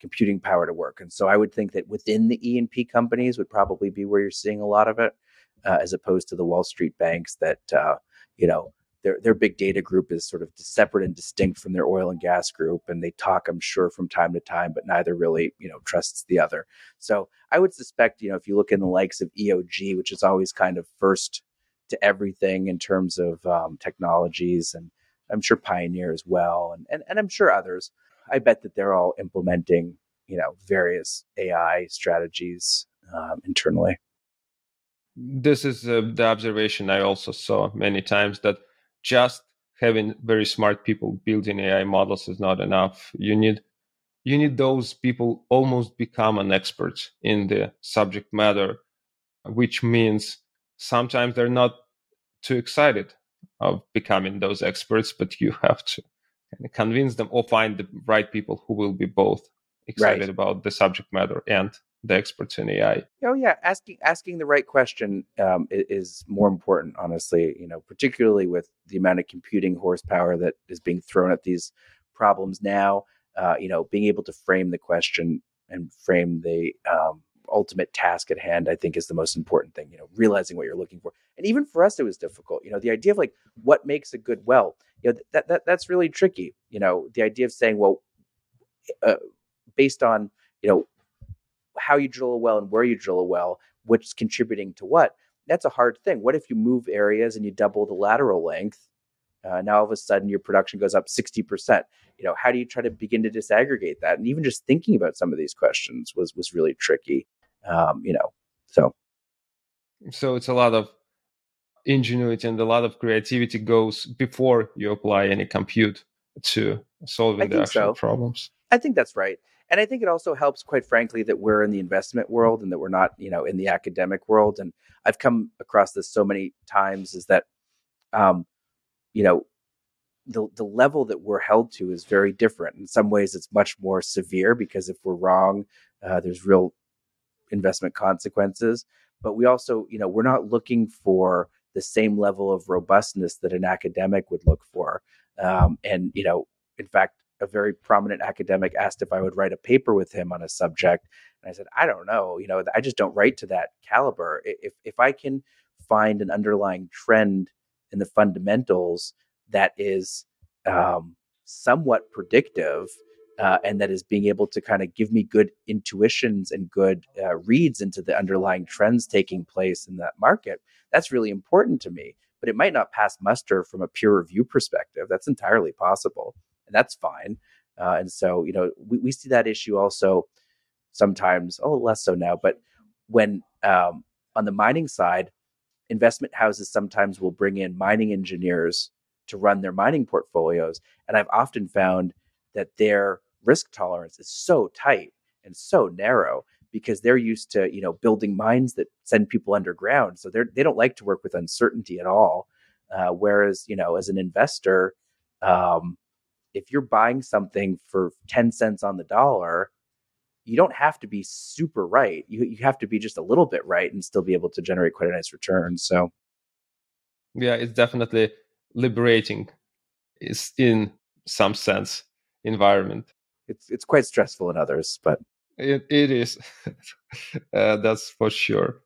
computing power to work. And so I would think that within the E&P companies would probably be where you're seeing a lot of it, uh, as opposed to the Wall Street banks that, uh, you know, their their big data group is sort of separate and distinct from their oil and gas group and they talk i'm sure from time to time but neither really you know trusts the other. So i would suspect you know if you look in the likes of eog which is always kind of first to everything in terms of um, technologies and i'm sure pioneer as well and, and and i'm sure others i bet that they're all implementing you know various ai strategies um, internally. This is uh, the observation i also saw many times that just having very smart people building AI models is not enough. You need you need those people almost become an expert in the subject matter, which means sometimes they're not too excited of becoming those experts, but you have to convince them or find the right people who will be both excited right. about the subject matter and the experts in AI. Oh yeah, asking asking the right question um, is more important, honestly. You know, particularly with the amount of computing horsepower that is being thrown at these problems now. Uh, you know, being able to frame the question and frame the um, ultimate task at hand, I think, is the most important thing. You know, realizing what you're looking for, and even for us, it was difficult. You know, the idea of like what makes a good well. you know that, that that's really tricky you know the idea of saying well uh, based on you know how you drill a well and where you drill a well what's contributing to what that's a hard thing. What if you move areas and you double the lateral length uh, now all of a sudden your production goes up 60% you know how do you try to begin to disaggregate that? And even just thinking about some of these questions was was really tricky um, you know so. So it's a lot of ingenuity and a lot of creativity goes before you apply any compute to solving the actual so. problems. I think that's right and i think it also helps quite frankly that we're in the investment world and that we're not you know in the academic world and i've come across this so many times is that um, you know the the level that we're held to is very different. In some ways, it's much more severe because if we're wrong, uh, there's real investment consequences. But we also, you know, we're not looking for the same level of robustness that an academic would look for. Um, and you know, in fact, a very prominent academic asked if I would write a paper with him on a subject, and I said, I don't know. You know, I just don't write to that caliber. If if I can find an underlying trend in the fundamentals that is um, somewhat predictive uh, and that is being able to kind of give me good intuitions and good uh, reads into the underlying trends taking place in that market. That's really important to me, but it might not pass muster from a peer review perspective. That's entirely possible, and that's fine. Uh, and so, you know, we, we see that issue also sometimes, a little less so now, but when um, on the mining side, investment houses sometimes will bring in mining engineers to run their mining portfolios. And I've often found that their risk tolerance is so tight and so narrow because they're used to, you know, building mines that send people underground. So they're they don't like to work with uncertainty at all. Uh, whereas, you know, as an investor, um, if you're buying something for 10 cents on the dollar, you don't have to be super right. You you have to be just a little bit right and still be able to generate quite a nice return. So yeah, it's definitely liberating is in some sense environment. It's it's quite stressful in others, but it, it is. uh, that's for sure.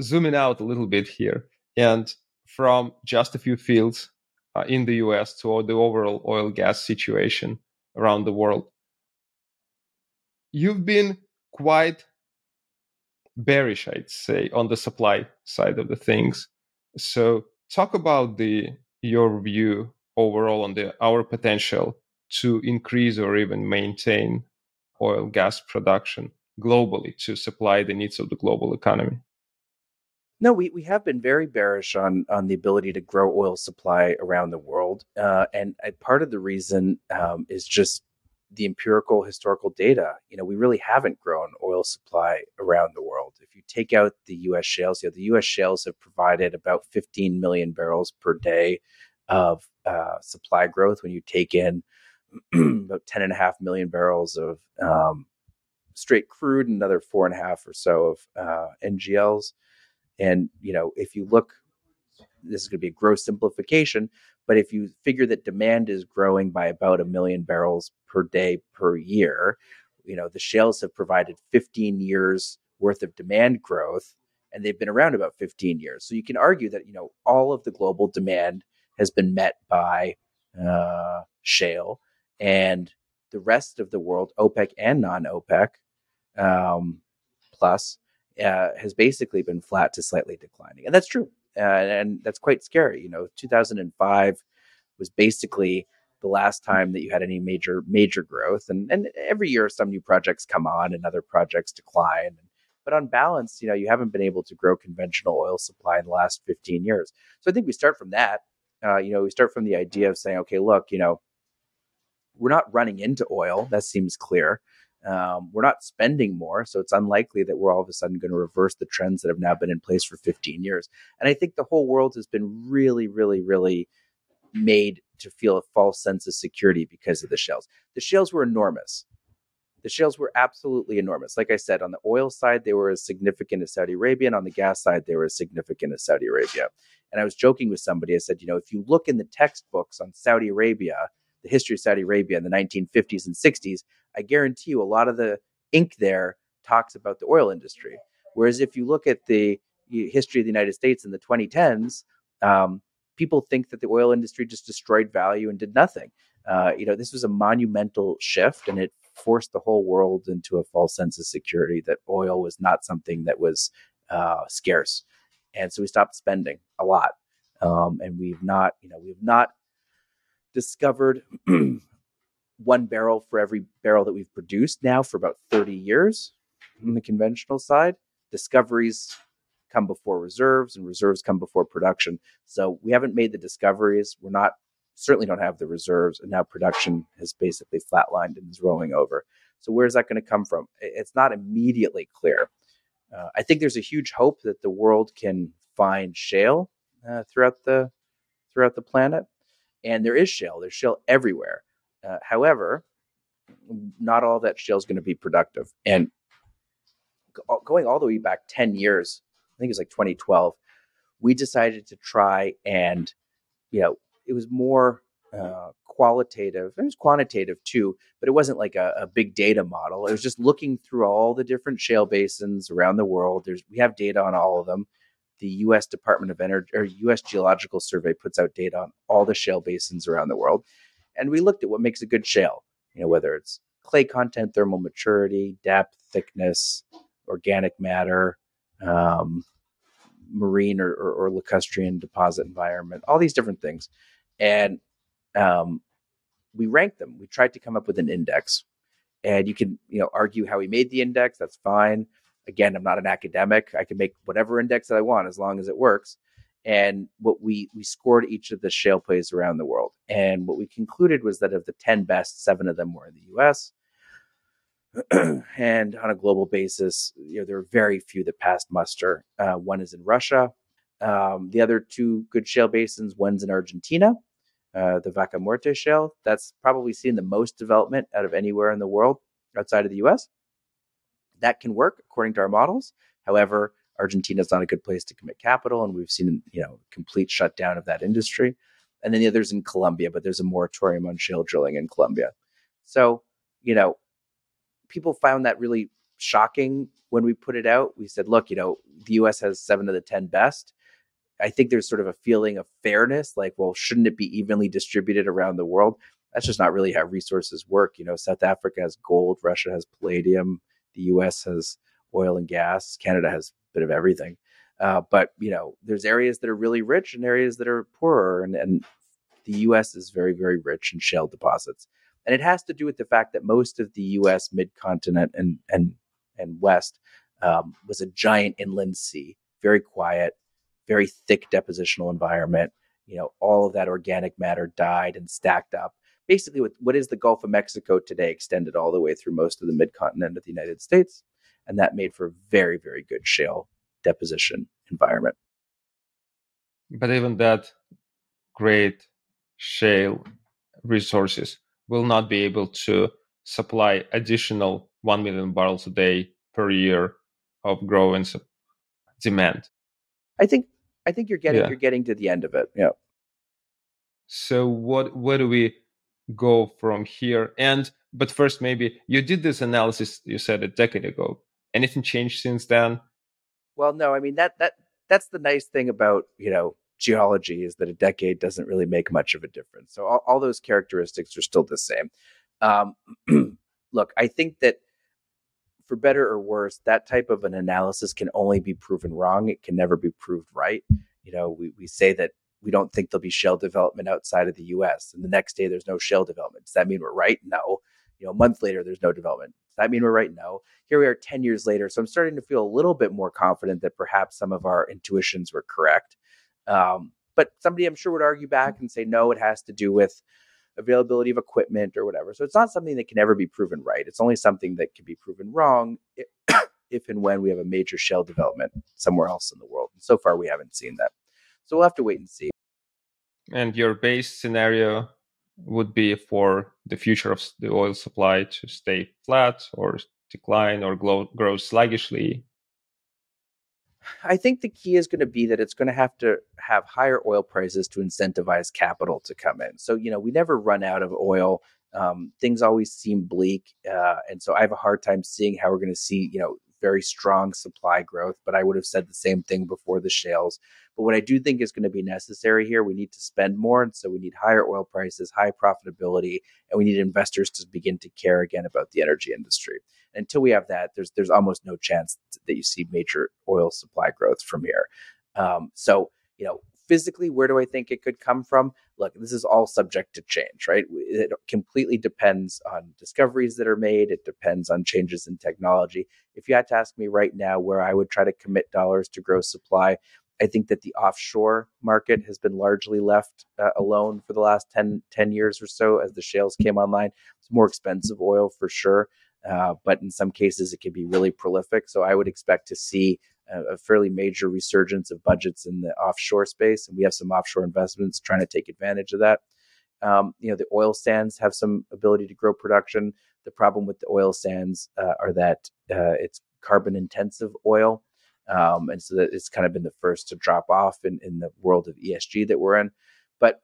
Zooming out a little bit here, and from just a few fields uh, in the US to the overall oil gas situation around the world, you've been quite bearish, I'd say, on the supply side of the things. So talk about the your view overall on the our potential to increase or even maintain oil gas production globally to supply the needs of the global economy. No, we, we have been very bearish on on the ability to grow oil supply around the world, uh, and uh, part of the reason um, is just the empirical historical data, you know, we really haven't grown oil supply around the world. If you take out the U.S. shales, you know, the U.S. shales have provided about 15 million barrels per day of uh, supply growth. When you take in about 10 and a half million barrels of um, straight crude, and another four and a half or so of uh, NGLs, and you know, if you look, this is going to be a gross simplification, but if you figure that demand is growing by about a million barrels per day per year, you know, the shales have provided 15 years worth of demand growth and they've been around about 15 years. So you can argue that, you know, all of the global demand has been met by uh, shale and the rest of the world, OPEC and non OPEC um, plus, uh, has basically been flat to slightly declining. And that's true uh, and that's quite scary. You know, 2005 was basically the last time that you had any major major growth, and and every year some new projects come on and other projects decline. But on balance, you know, you haven't been able to grow conventional oil supply in the last 15 years. So I think we start from that. Uh, you know, we start from the idea of saying, okay, look, you know, we're not running into oil. That seems clear. Um, we're not spending more, so it's unlikely that we're all of a sudden going to reverse the trends that have now been in place for 15 years. And I think the whole world has been really, really, really made to feel a false sense of security because of the shales. The shales were enormous. The shales were absolutely enormous. Like I said, on the oil side, they were as significant as Saudi Arabia, and on the gas side, they were as significant as Saudi Arabia. And I was joking with somebody. I said, you know, if you look in the textbooks on Saudi Arabia, the history of Saudi Arabia in the 1950s and 60s, I guarantee you a lot of the ink there talks about the oil industry. Whereas if you look at the history of the United States in the 2010s, um, people think that the oil industry just destroyed value and did nothing. Uh, you know, this was a monumental shift, and it forced the whole world into a false sense of security that oil was not something that was uh, scarce, and so we stopped spending a lot, um, and we've not, you know, we've not discovered one barrel for every barrel that we've produced now for about 30 years on the conventional side. Discoveries come before reserves and reserves come before production. So we haven't made the discoveries. We're not certainly don't have the reserves and now production has basically flatlined and is rolling over. So where's that going to come from? It's not immediately clear. Uh, I think there's a huge hope that the world can find shale uh, throughout the throughout the planet, and there is shale. There's shale everywhere. Uh, however, not all that shale is going to be productive. And going all the way back 10 years, I think it was like 2012, we decided to try and, you know, it was more uh, qualitative. It was quantitative too, but it wasn't like a, a, big data model. It was just looking through all the different shale basins around the world. There's we have data on all of them. The U.S. Department of Energy or U.S. Geological Survey puts out data on all the shale basins around the world, and we looked at what makes a good shale. You know, whether it's clay content, thermal maturity, depth, thickness, organic matter, um, marine or, or, or, lacustrine deposit environment, all these different things. And um, we ranked them. We tried to come up with an index. And you can, you know, argue how we made the index. That's fine. Again, I'm not an academic. I can make whatever index that I want as long as it works. And what we we scored each of the shale plays around the world. And what we concluded was that of the 10 best, seven of them were in the US. and on a global basis, you know, there are very few that passed muster. Uh, one is in Russia. Um, the other two good shale basins, one's in Argentina, uh, the Vaca Muerta shale. That's probably seen the most development out of anywhere in the world outside of the US. That can work according to our models. However, Argentina is not a good place to commit capital, and we've seen you know complete shutdown of that industry. And then the others in Colombia, but there's a moratorium on shale drilling in Colombia. So you know people found that really shocking when we put it out. We said, look, you know, the US has seven of the 10 best. I think there's sort of a feeling of fairness, like, well, shouldn't it be evenly distributed around the world? That's just not really how resources work. You know, South Africa has gold, Russia has palladium, the US has oil and gas, Canada has bit of everything. Uh, but you know, there's areas that are really rich and areas that are poorer, and, and the U.S. is very, very rich in shale deposits. And it has to do with the fact that most of the U.S. mid-continent and and and west um, was a giant inland sea, very quiet, very thick depositional environment. You know, all of that organic matter died and stacked up. Basically, what, what is the Gulf of Mexico today extended all the way through most of the mid-continent of the United States, and that made for a very, very good shale deposition environment. But even that great shale resources will not be able to supply additional 1 million barrels a day per year of growing demand. I think I think you're getting yeah. you're getting to the end of it. Yeah. So what where do we go from here? And but first maybe you did this analysis you said a decade ago. Anything changed since then? Well, no. I mean that that that's the nice thing about, you know, geology is that a decade doesn't really make much of a difference. So all, all those characteristics are still the same. Um, look, I think that for better or worse, that type of an analysis can only be proven wrong. It can never be proved right. You know, we, we say that we don't think there'll be shale development outside of the US. And the next day there's no shale development. Does that mean we're right? No. You know, a month later there's no development. Does that mean we're right? No. Here we are 10 years later. So I'm starting to feel a little bit more confident that perhaps some of our intuitions were correct. Um, but somebody I'm sure would argue back and say, no, it has to do with availability of equipment or whatever. So it's not something that can ever be proven right. It's only something that can be proven wrong if, if and when we have a major shale development somewhere else in the world. And so far, we haven't seen that. So we'll have to wait and see. And your base scenario would be for the future of the oil supply to stay flat or decline or grow, grow sluggishly I think the key is going to be that it's going to have to have higher oil prices to incentivize capital to come in. So, you know, we never run out of oil. Um, things always seem bleak. Uh, and so I have a hard time seeing how we're going to see, you know, very strong supply growth, but I would have said the same thing before the shales. But what I do think is going to be necessary here, we need to spend more. And so we need higher oil prices, high profitability, and we need investors to begin to care again about the energy industry. Until we have that, there's there's almost no chance that you see major oil supply growth from here. Um, so you know, physically, where do I think it could come from? Look, this is all subject to change, right? It completely depends on discoveries that are made. It depends on changes in technology. If you had to ask me right now where I would try to commit dollars to grow supply, I think that the offshore market has been largely left uh, alone for the last 10, 10 years or so as the shales came online. It's more expensive oil for sure, uh, but in some cases it can be really prolific. So I would expect to see a, fairly major resurgence of budgets in the offshore space, and we have some offshore investments trying to take advantage of that. Um, you know, the oil sands have some ability to grow production. The problem with the oil sands uh, are that uh, it's carbon intensive oil. Um, and so that it's kind of been the first to drop off in, in the world of ESG that we're in. But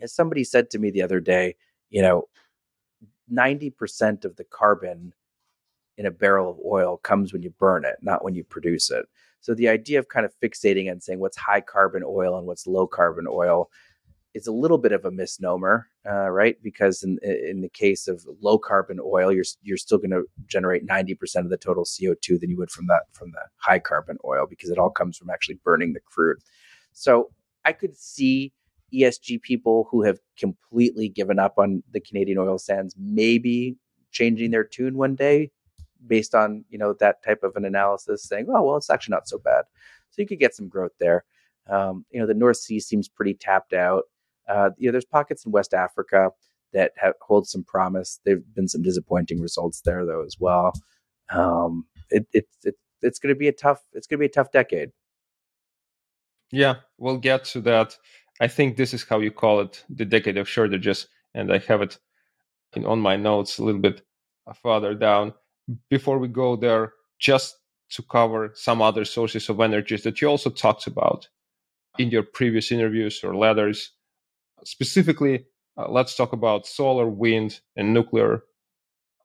as somebody said to me the other day, you know, 90% of the carbon in a barrel of oil comes when you burn it, not when you produce it. So the idea of kind of fixating and saying what's high carbon oil and what's low carbon oil is a little bit of a misnomer, uh, right? Because in in the case of low carbon oil, you're you're still going to generate ninety percent of the total CO two than you would from that from the high carbon oil because it all comes from actually burning the crude. So I could see ESG people who have completely given up on the Canadian oil sands maybe changing their tune one day based on you know that type of an analysis saying oh well it's actually not so bad. So you could get some growth there. Um, you know the north sea seems pretty tapped out. Uh, you know there's pockets in west africa that have, hold some promise. There've been some disappointing results there though as well. Um, it, it, it it's going to be a tough it's going to be a tough decade. Yeah we'll get to that. I think this is how you call it the decade of shortages and i have it in, on my notes a little bit further down before we go there, just to cover some other sources of energies that you also talked about in your previous interviews or letters. Specifically, uh, let's talk about solar, wind, and nuclear.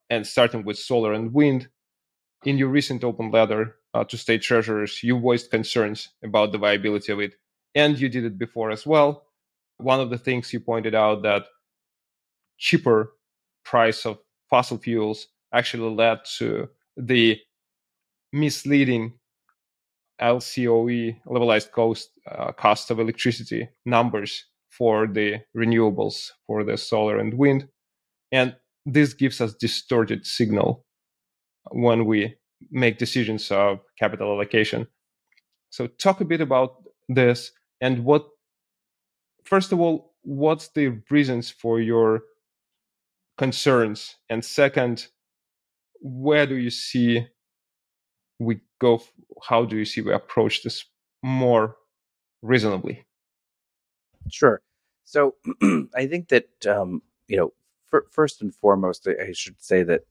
And starting with solar and wind, in your recent open letter uh, to state treasurers, you voiced concerns about the viability of it. And you did it before as well. One of the things you pointed out that cheaper price of fossil fuels actually led to the misleading LCOE levelized cost uh, cost of electricity numbers for the renewables for the solar and wind. And this gives us distorted signal when we make decisions of capital allocation. So talk a bit about this and what first of all what's the reasons for your concerns? And second where do you see we go? How do you see we approach this more reasonably? Sure. So I think that um, you know, for, first and foremost, I should say that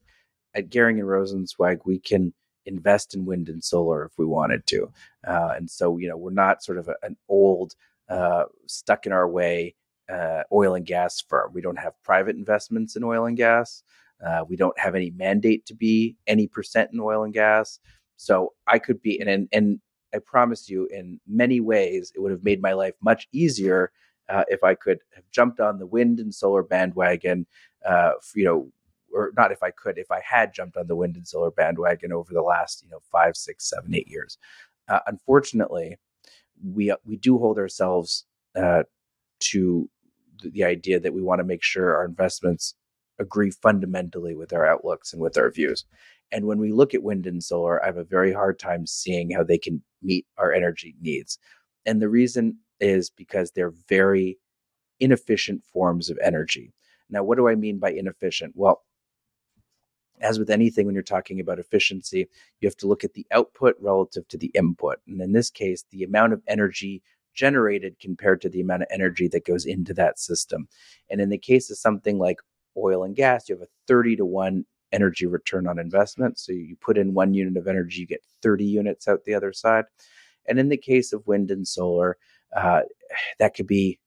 at Goehring and Rozencwajg, we can invest in wind and solar if we wanted to, uh, and so you know, we're not sort of a, an old, uh, stuck in our way uh, oil and gas firm. We don't have private investments in oil and gas. Uh, we don't have any mandate to be any percent in oil and gas. So I could be, and, and, and I promise you, in many ways, it would have made my life much easier uh, if I could have jumped on the wind and solar bandwagon, uh, you know, or not if I could, if I had jumped on the wind and solar bandwagon over the last, you know, five, six, seven, eight years. Uh, unfortunately, we we do hold ourselves uh, to the idea that we want to make sure our investments agree fundamentally with our outlooks and with our views. And when we look at wind and solar, I have a very hard time seeing how they can meet our energy needs. And the reason is because they're very inefficient forms of energy. Now, what do I mean by inefficient? Well, as with anything, when you're talking about efficiency, you have to look at the output relative to the input. And in this case, the amount of energy generated compared to the amount of energy that goes into that system. And in the case of something like oil and gas, you have a 30 to 1 energy return on investment. So you put in one unit of energy, you get 30 units out the other side. And in the case of wind and solar, uh, that could be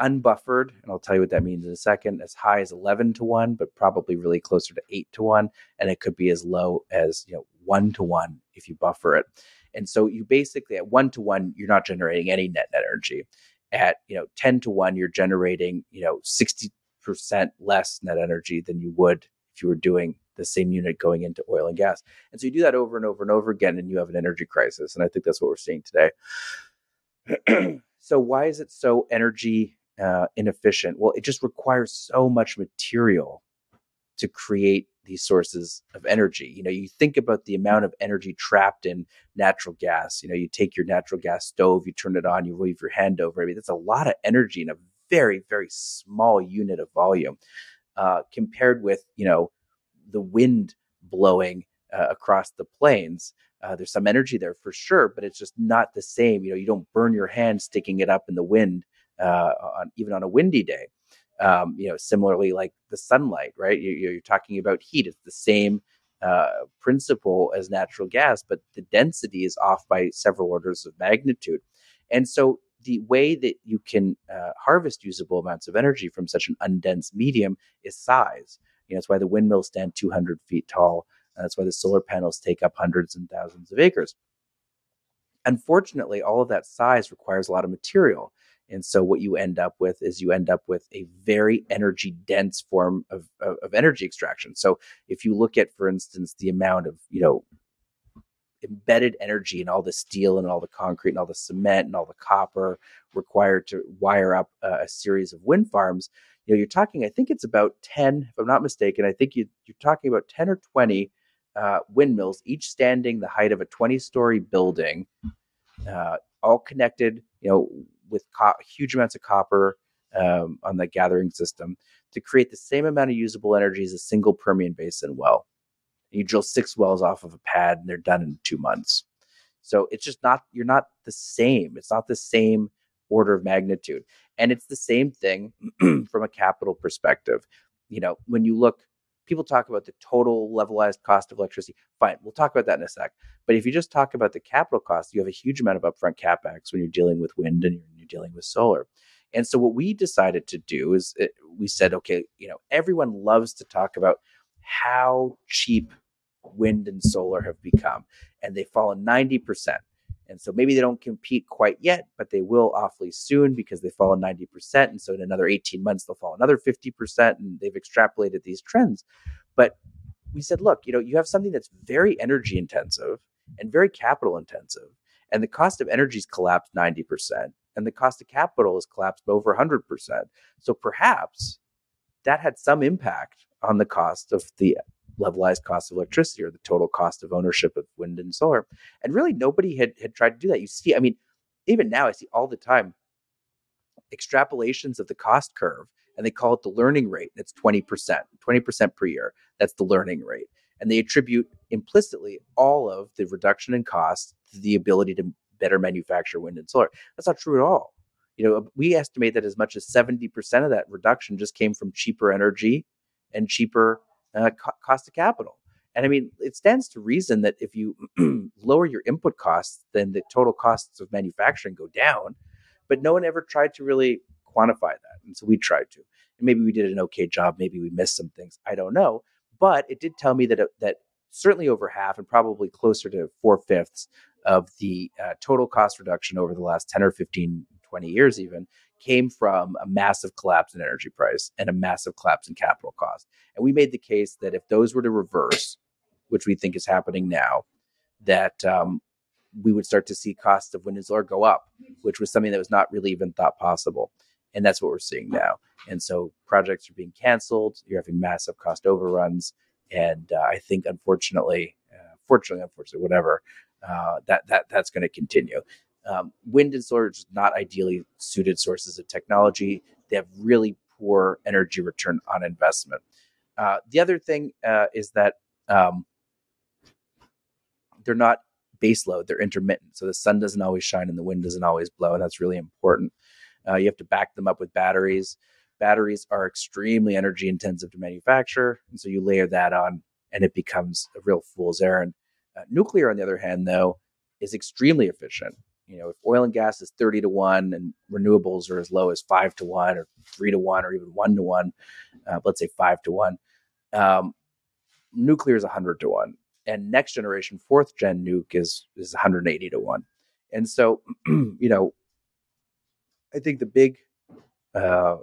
unbuffered, and I'll tell you what that means in a second, as high as 11 to 1, but probably really closer to 8 to 1. And it could be as low as you know one to one if you buffer it. And so you basically at one to one, you're not generating any net energy. At you know 10 to 1, you're generating, you know, 60% less net energy than you would if you were doing the same unit going into oil and gas. And so you do that over and over and over again, and you have an energy crisis. And I think that's what we're seeing today. so why is it so energy uh, inefficient? Well, it just requires so much material to create these sources of energy. You know, you think about the amount of energy trapped in natural gas. You know, you take your natural gas stove, you turn it on, you wave your hand over. I mean, that's a lot of energy in a very, very small unit of volume uh, compared with, you know, the wind blowing uh, across the plains. Uh, there's some energy there for sure, but it's just not the same. You know, you don't burn your hand sticking it up in the wind, uh, on, even on a windy day. Um, you know, similarly, like the sunlight, right? You, are talking about heat. It's the same uh, principle as natural gas, but the density is off by several orders of magnitude. And so, the way that you can uh, harvest usable amounts of energy from such an undense medium is size. You know, that's why the windmills stand 200 feet tall. That's why the solar panels take up hundreds and thousands of acres. Unfortunately, all of that size requires a lot of material. And so what you end up with is you end up with a very energy dense form of, of, of, energy extraction. So if you look at, for instance, the amount of, you know, embedded energy in all the steel and all the concrete and all the cement and all the copper required to wire up a, a series of wind farms, you know, you're talking, I think it's about 10, if I'm not mistaken, I think you, you're talking about 10 or 20 uh, windmills, each standing the height of a 20 story building, uh, all connected, you know, with co- huge amounts of copper um, on the gathering system to create the same amount of usable energy as a single Permian Basin well. You drill six wells off of a pad and they're done in two months. So it's just not, you're not the same. It's not the same order of magnitude. And it's the same thing from a capital perspective. You know, when you look, people talk about the total levelized cost of electricity. Fine, we'll talk about that in a sec. But if you just talk about the capital cost, you have a huge amount of upfront capex when you're dealing with wind and you're dealing with solar. And so what we decided to do is it, uh, we said, okay, you know, everyone loves to talk about how cheap wind and solar have become, and they've fallen 90%. And so maybe they don't compete quite yet, but they will awfully soon because they've fallen 90%. And so in another 18 months, they'll fall another 50%. And they've extrapolated these trends. But we said, look, you know, you have something that's very energy intensive and very capital intensive. And the cost of energy has collapsed 90% and the cost of capital has collapsed over 100%. So perhaps that had some impact on the cost of the levelized cost of electricity or the total cost of ownership of wind and solar. And really, nobody had, had tried to do that. You see, I mean, even now, I see all the time extrapolations of the cost curve, and they call it the learning rate. It's 20%, 20% per year. That's the learning rate. And they attribute implicitly all of the reduction in cost to the ability to better manufacture wind and solar. That's not true at all. You know, we estimate that as much as 70% of that reduction just came from cheaper energy and cheaper uh, co- cost of capital. And I mean, it stands to reason that if you lower your input costs, then the total costs of manufacturing go down. But no one ever tried to really quantify that. And so we tried to. And maybe we did an okay job. Maybe we missed some things. I don't know. But it did tell me that, that certainly over half and probably closer to four fifths of the uh, total cost reduction over the last 10 or 15, 20 years, even came from a massive collapse in energy price and a massive collapse in capital cost. And we made the case that if those were to reverse, which we think is happening now, that um, we would start to see costs of wind and solar go up, which was something that was not really even thought possible. And that's what we're seeing now. And so projects are being canceled. You're having massive cost overruns. And uh, I think, unfortunately, uh, fortunately, unfortunately, whatever, uh, that that that's going to continue. Um, wind and solar are just not ideally suited sources of technology. They have really poor energy return on investment. Uh, the other thing uh, is that um, they're not base load; they're intermittent. So the sun doesn't always shine and the wind doesn't always blow, and that's really important. Uh, you have to back them up with batteries. Batteries are extremely energy intensive to manufacture, and so you layer that on, and it becomes a real fool's errand. Uh, nuclear, on the other hand, though, is extremely efficient. You know, if oil and gas is 30 to 1 and renewables are as low as 5 to 1 or 3 to 1 or even 1 to 1, uh, let's say 5 to 1, um, nuclear is 100 to 1. and next generation fourth gen nuke is is 180 to one. And so, you know, I think the big uh,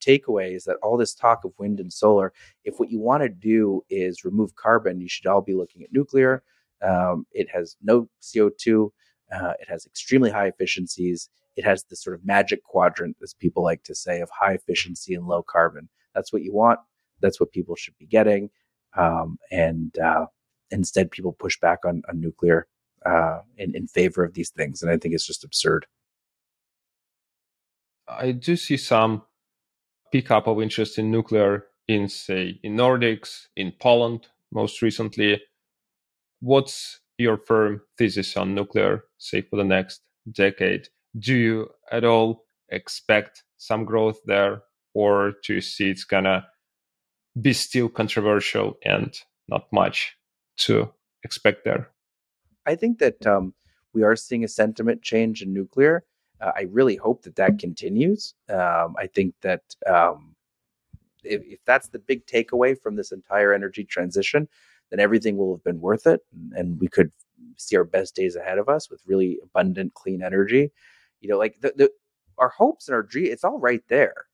takeaway is that all this talk of wind and solar, if what you want to do is remove carbon, you should all be looking at nuclear. Um, it has no CO2. Uh, it has extremely high efficiencies. It has this sort of magic quadrant, as people like to say, of high efficiency and low carbon. That's what you want. That's what people should be getting. Um, and uh, instead, people push back on, on nuclear uh, in, in favor of these things. And I think it's just absurd. I do see some pickup of interest in nuclear in, say, in Nordics, in Poland, most recently. What's your firm thesis on nuclear, say, for the next decade? Do you at all expect some growth there, or do you see it's gonna be still controversial and not much to expect there? I think that um, we are seeing a sentiment change in nuclear. Uh, I really hope that that continues. Um, I think that um, if, if, that's the big takeaway from this entire energy transition, then everything will have been worth it, and, and we could see our best days ahead of us with really abundant, clean energy. You know, like the, the our hopes and our dreams, it's all right there.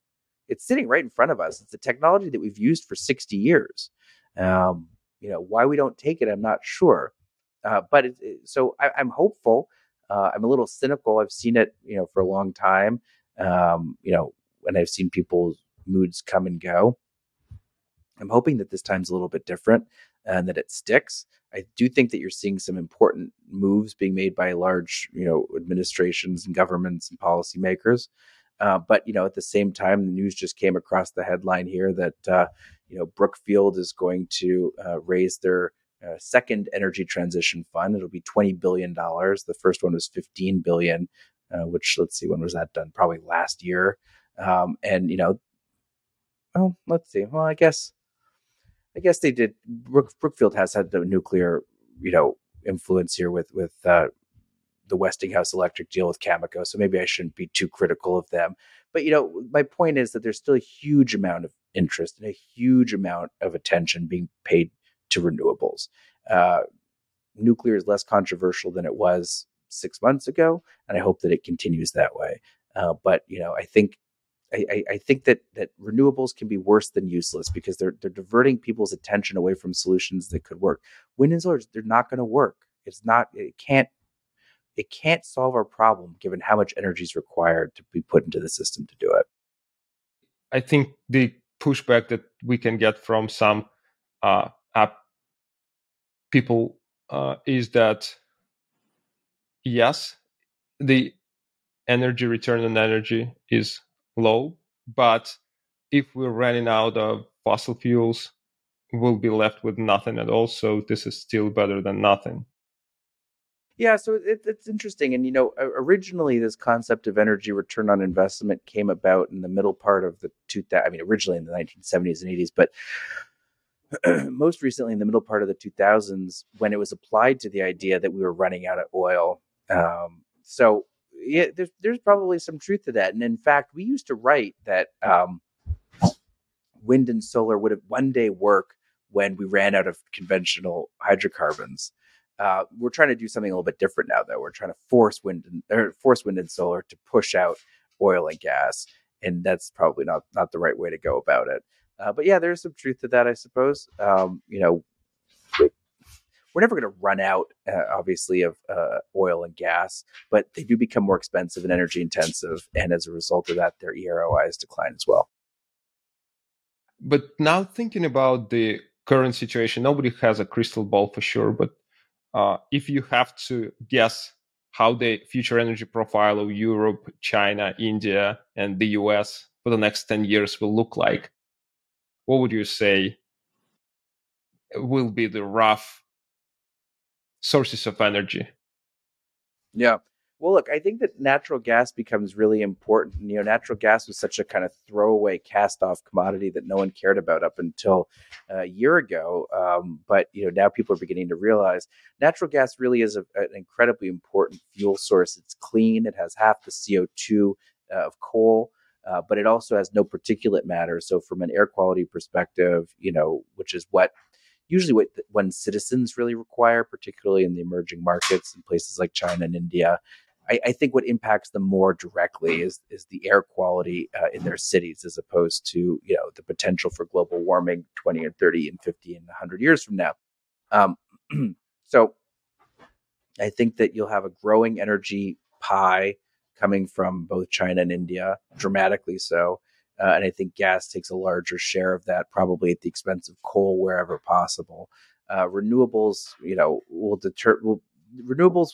It's sitting right in front of us. It's the technology that we've used for 60 years. Um, you know, why we don't take it, I'm not sure. Uh, but it, it, so I, am hopeful. Uh, I'm a little cynical. I've seen it, you know, for a long time. Um, you know, and I've seen people's moods come and go. I'm hoping that this time's a little bit different and that it sticks. I do think that you're seeing some important moves being made by large, you know, administrations and governments and policymakers. Uh, but you know, at the same time, the news just came across the headline here that uh, you know Brookfield is going to uh, raise their uh, second energy transition fund. It'll be twenty billion dollars. The first one was fifteen billion, uh, which let's see when was that done? Probably last year. Um, and you know, oh, let's see. Well, I guess, I guess they did. Brook, Brookfield has had the nuclear, you know, influence here with with uh, the Westinghouse Electric deal with Cameco. So maybe I shouldn't be too critical of them. But you know, my point is that there's still a huge amount of interest and a huge amount of attention being paid to renewables. Uh, nuclear is less controversial than it was six months ago, and I hope that it continues that way. Uh, but you know, I think I, I, think that that renewables can be worse than useless because they're they're diverting people's attention away from solutions that could work. Wind and solar, they're not going to work. It's not. It can't. It can't solve our problem given how much energy is required to be put into the system to do it. I think the pushback that we can get from some uh, app people uh, is that yes, the energy return on energy is low, but if we're running out of fossil fuels, we'll be left with nothing at all. So this is still better than nothing. Yeah, so it, it's interesting, and you know, originally this concept of energy return on investment came about in the middle part of the two. I mean, originally in the 1970s and 80s, but most recently in the middle part of the 2000s when it was applied to the idea that we were running out of oil. Um, so yeah, there's there's probably some truth to that. And in fact, we used to write that um, wind and solar would have one day work when we ran out of conventional hydrocarbons. Uh, we're trying to do something a little bit different now, though. We're trying to force wind and or force wind and solar to push out oil and gas, and that's probably not not the right way to go about it. Uh, but yeah, there's some truth to that, I suppose. Um, you know, we're never going to run out, uh, obviously, of uh, oil and gas, but they do become more expensive and energy intensive, and as a result of that, their EROIs decline as well. But now thinking about the current situation, nobody has a crystal ball for sure. But uh, if you have to guess how the future energy profile of Europe, China, India, and the US for the next 10 years will look like, what would you say will be the rough sources of energy? Yeah. Well, look, I think that natural gas becomes really important. You know, natural gas was such a kind of throwaway, cast-off commodity that no one cared about up until a year ago. Um, but you know, now people are beginning to realize natural gas really is a, an incredibly important fuel source. It's clean. It has half the CO two uh, of coal uh, but it also has no particulate matter. So, from an air quality perspective, you know, which is what usually what when citizens really require, particularly in the emerging markets in places like China and India. I, I think what impacts them more directly is is the air quality uh, in their cities, as opposed to you know the potential for global warming twenty and thirty and fifty and hundred years from now. Um, so, I think that you'll have a growing energy pie coming from both China and India, dramatically so. Uh, and I think gas takes a larger share of that, probably at the expense of coal wherever possible. Uh, renewables, you know, will deter. Will, renewables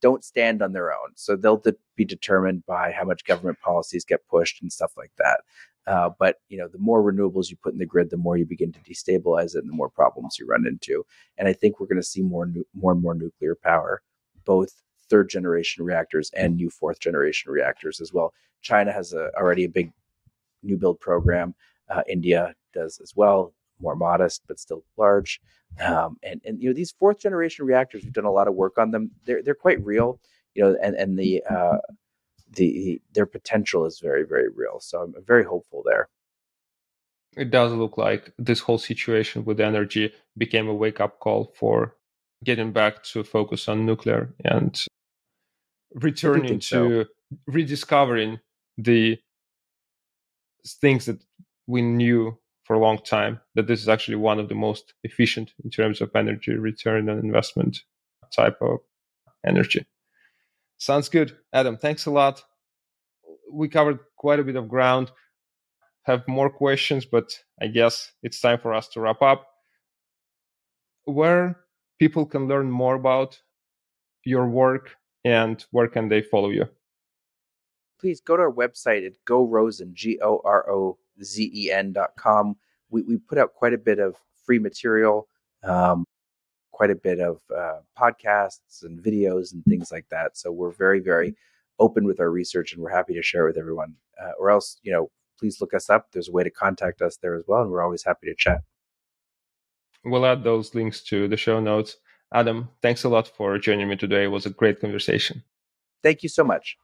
don't stand on their own, so they'll de- be determined by how much government policies get pushed and stuff like that. Uh, but you know, the more renewables you put in the grid, the more you begin to destabilize it, and the more problems you run into. And I think we're going to see more, nu- more and more nuclear power, both third generation reactors and new fourth generation reactors as well. China has a, already a big new build program. Uh, India does as well, more modest but still large. Um, and and you know these fourth generation reactors, we've done a lot of work on them. They're they're quite real, you know, and and the uh, the their potential is very very real. So I'm very hopeful there. It does look like this whole situation with energy became a wake up call for getting back to focus on nuclear and returning to so. rediscovering the things that we knew for a long time that this is actually one of the most efficient in terms of energy return on investment type of energy. Sounds good. Adam, thanks a lot. We covered quite a bit of ground. Have more questions, but I guess it's time for us to wrap up. Where people can learn more about your work and where can they follow you? Please go to our website at gorozen, G O R O Z E N dot com. We, we put out quite a bit of free material, um, quite a bit of uh, podcasts and videos and things like that. So we're very, very open with our research and we're happy to share with everyone. Uh, or else, you know, please look us up. There's a way to contact us there as well. And we're always happy to chat. We'll add those links to the show notes. Adam, thanks a lot for joining me today. It was a great conversation. Thank you so much.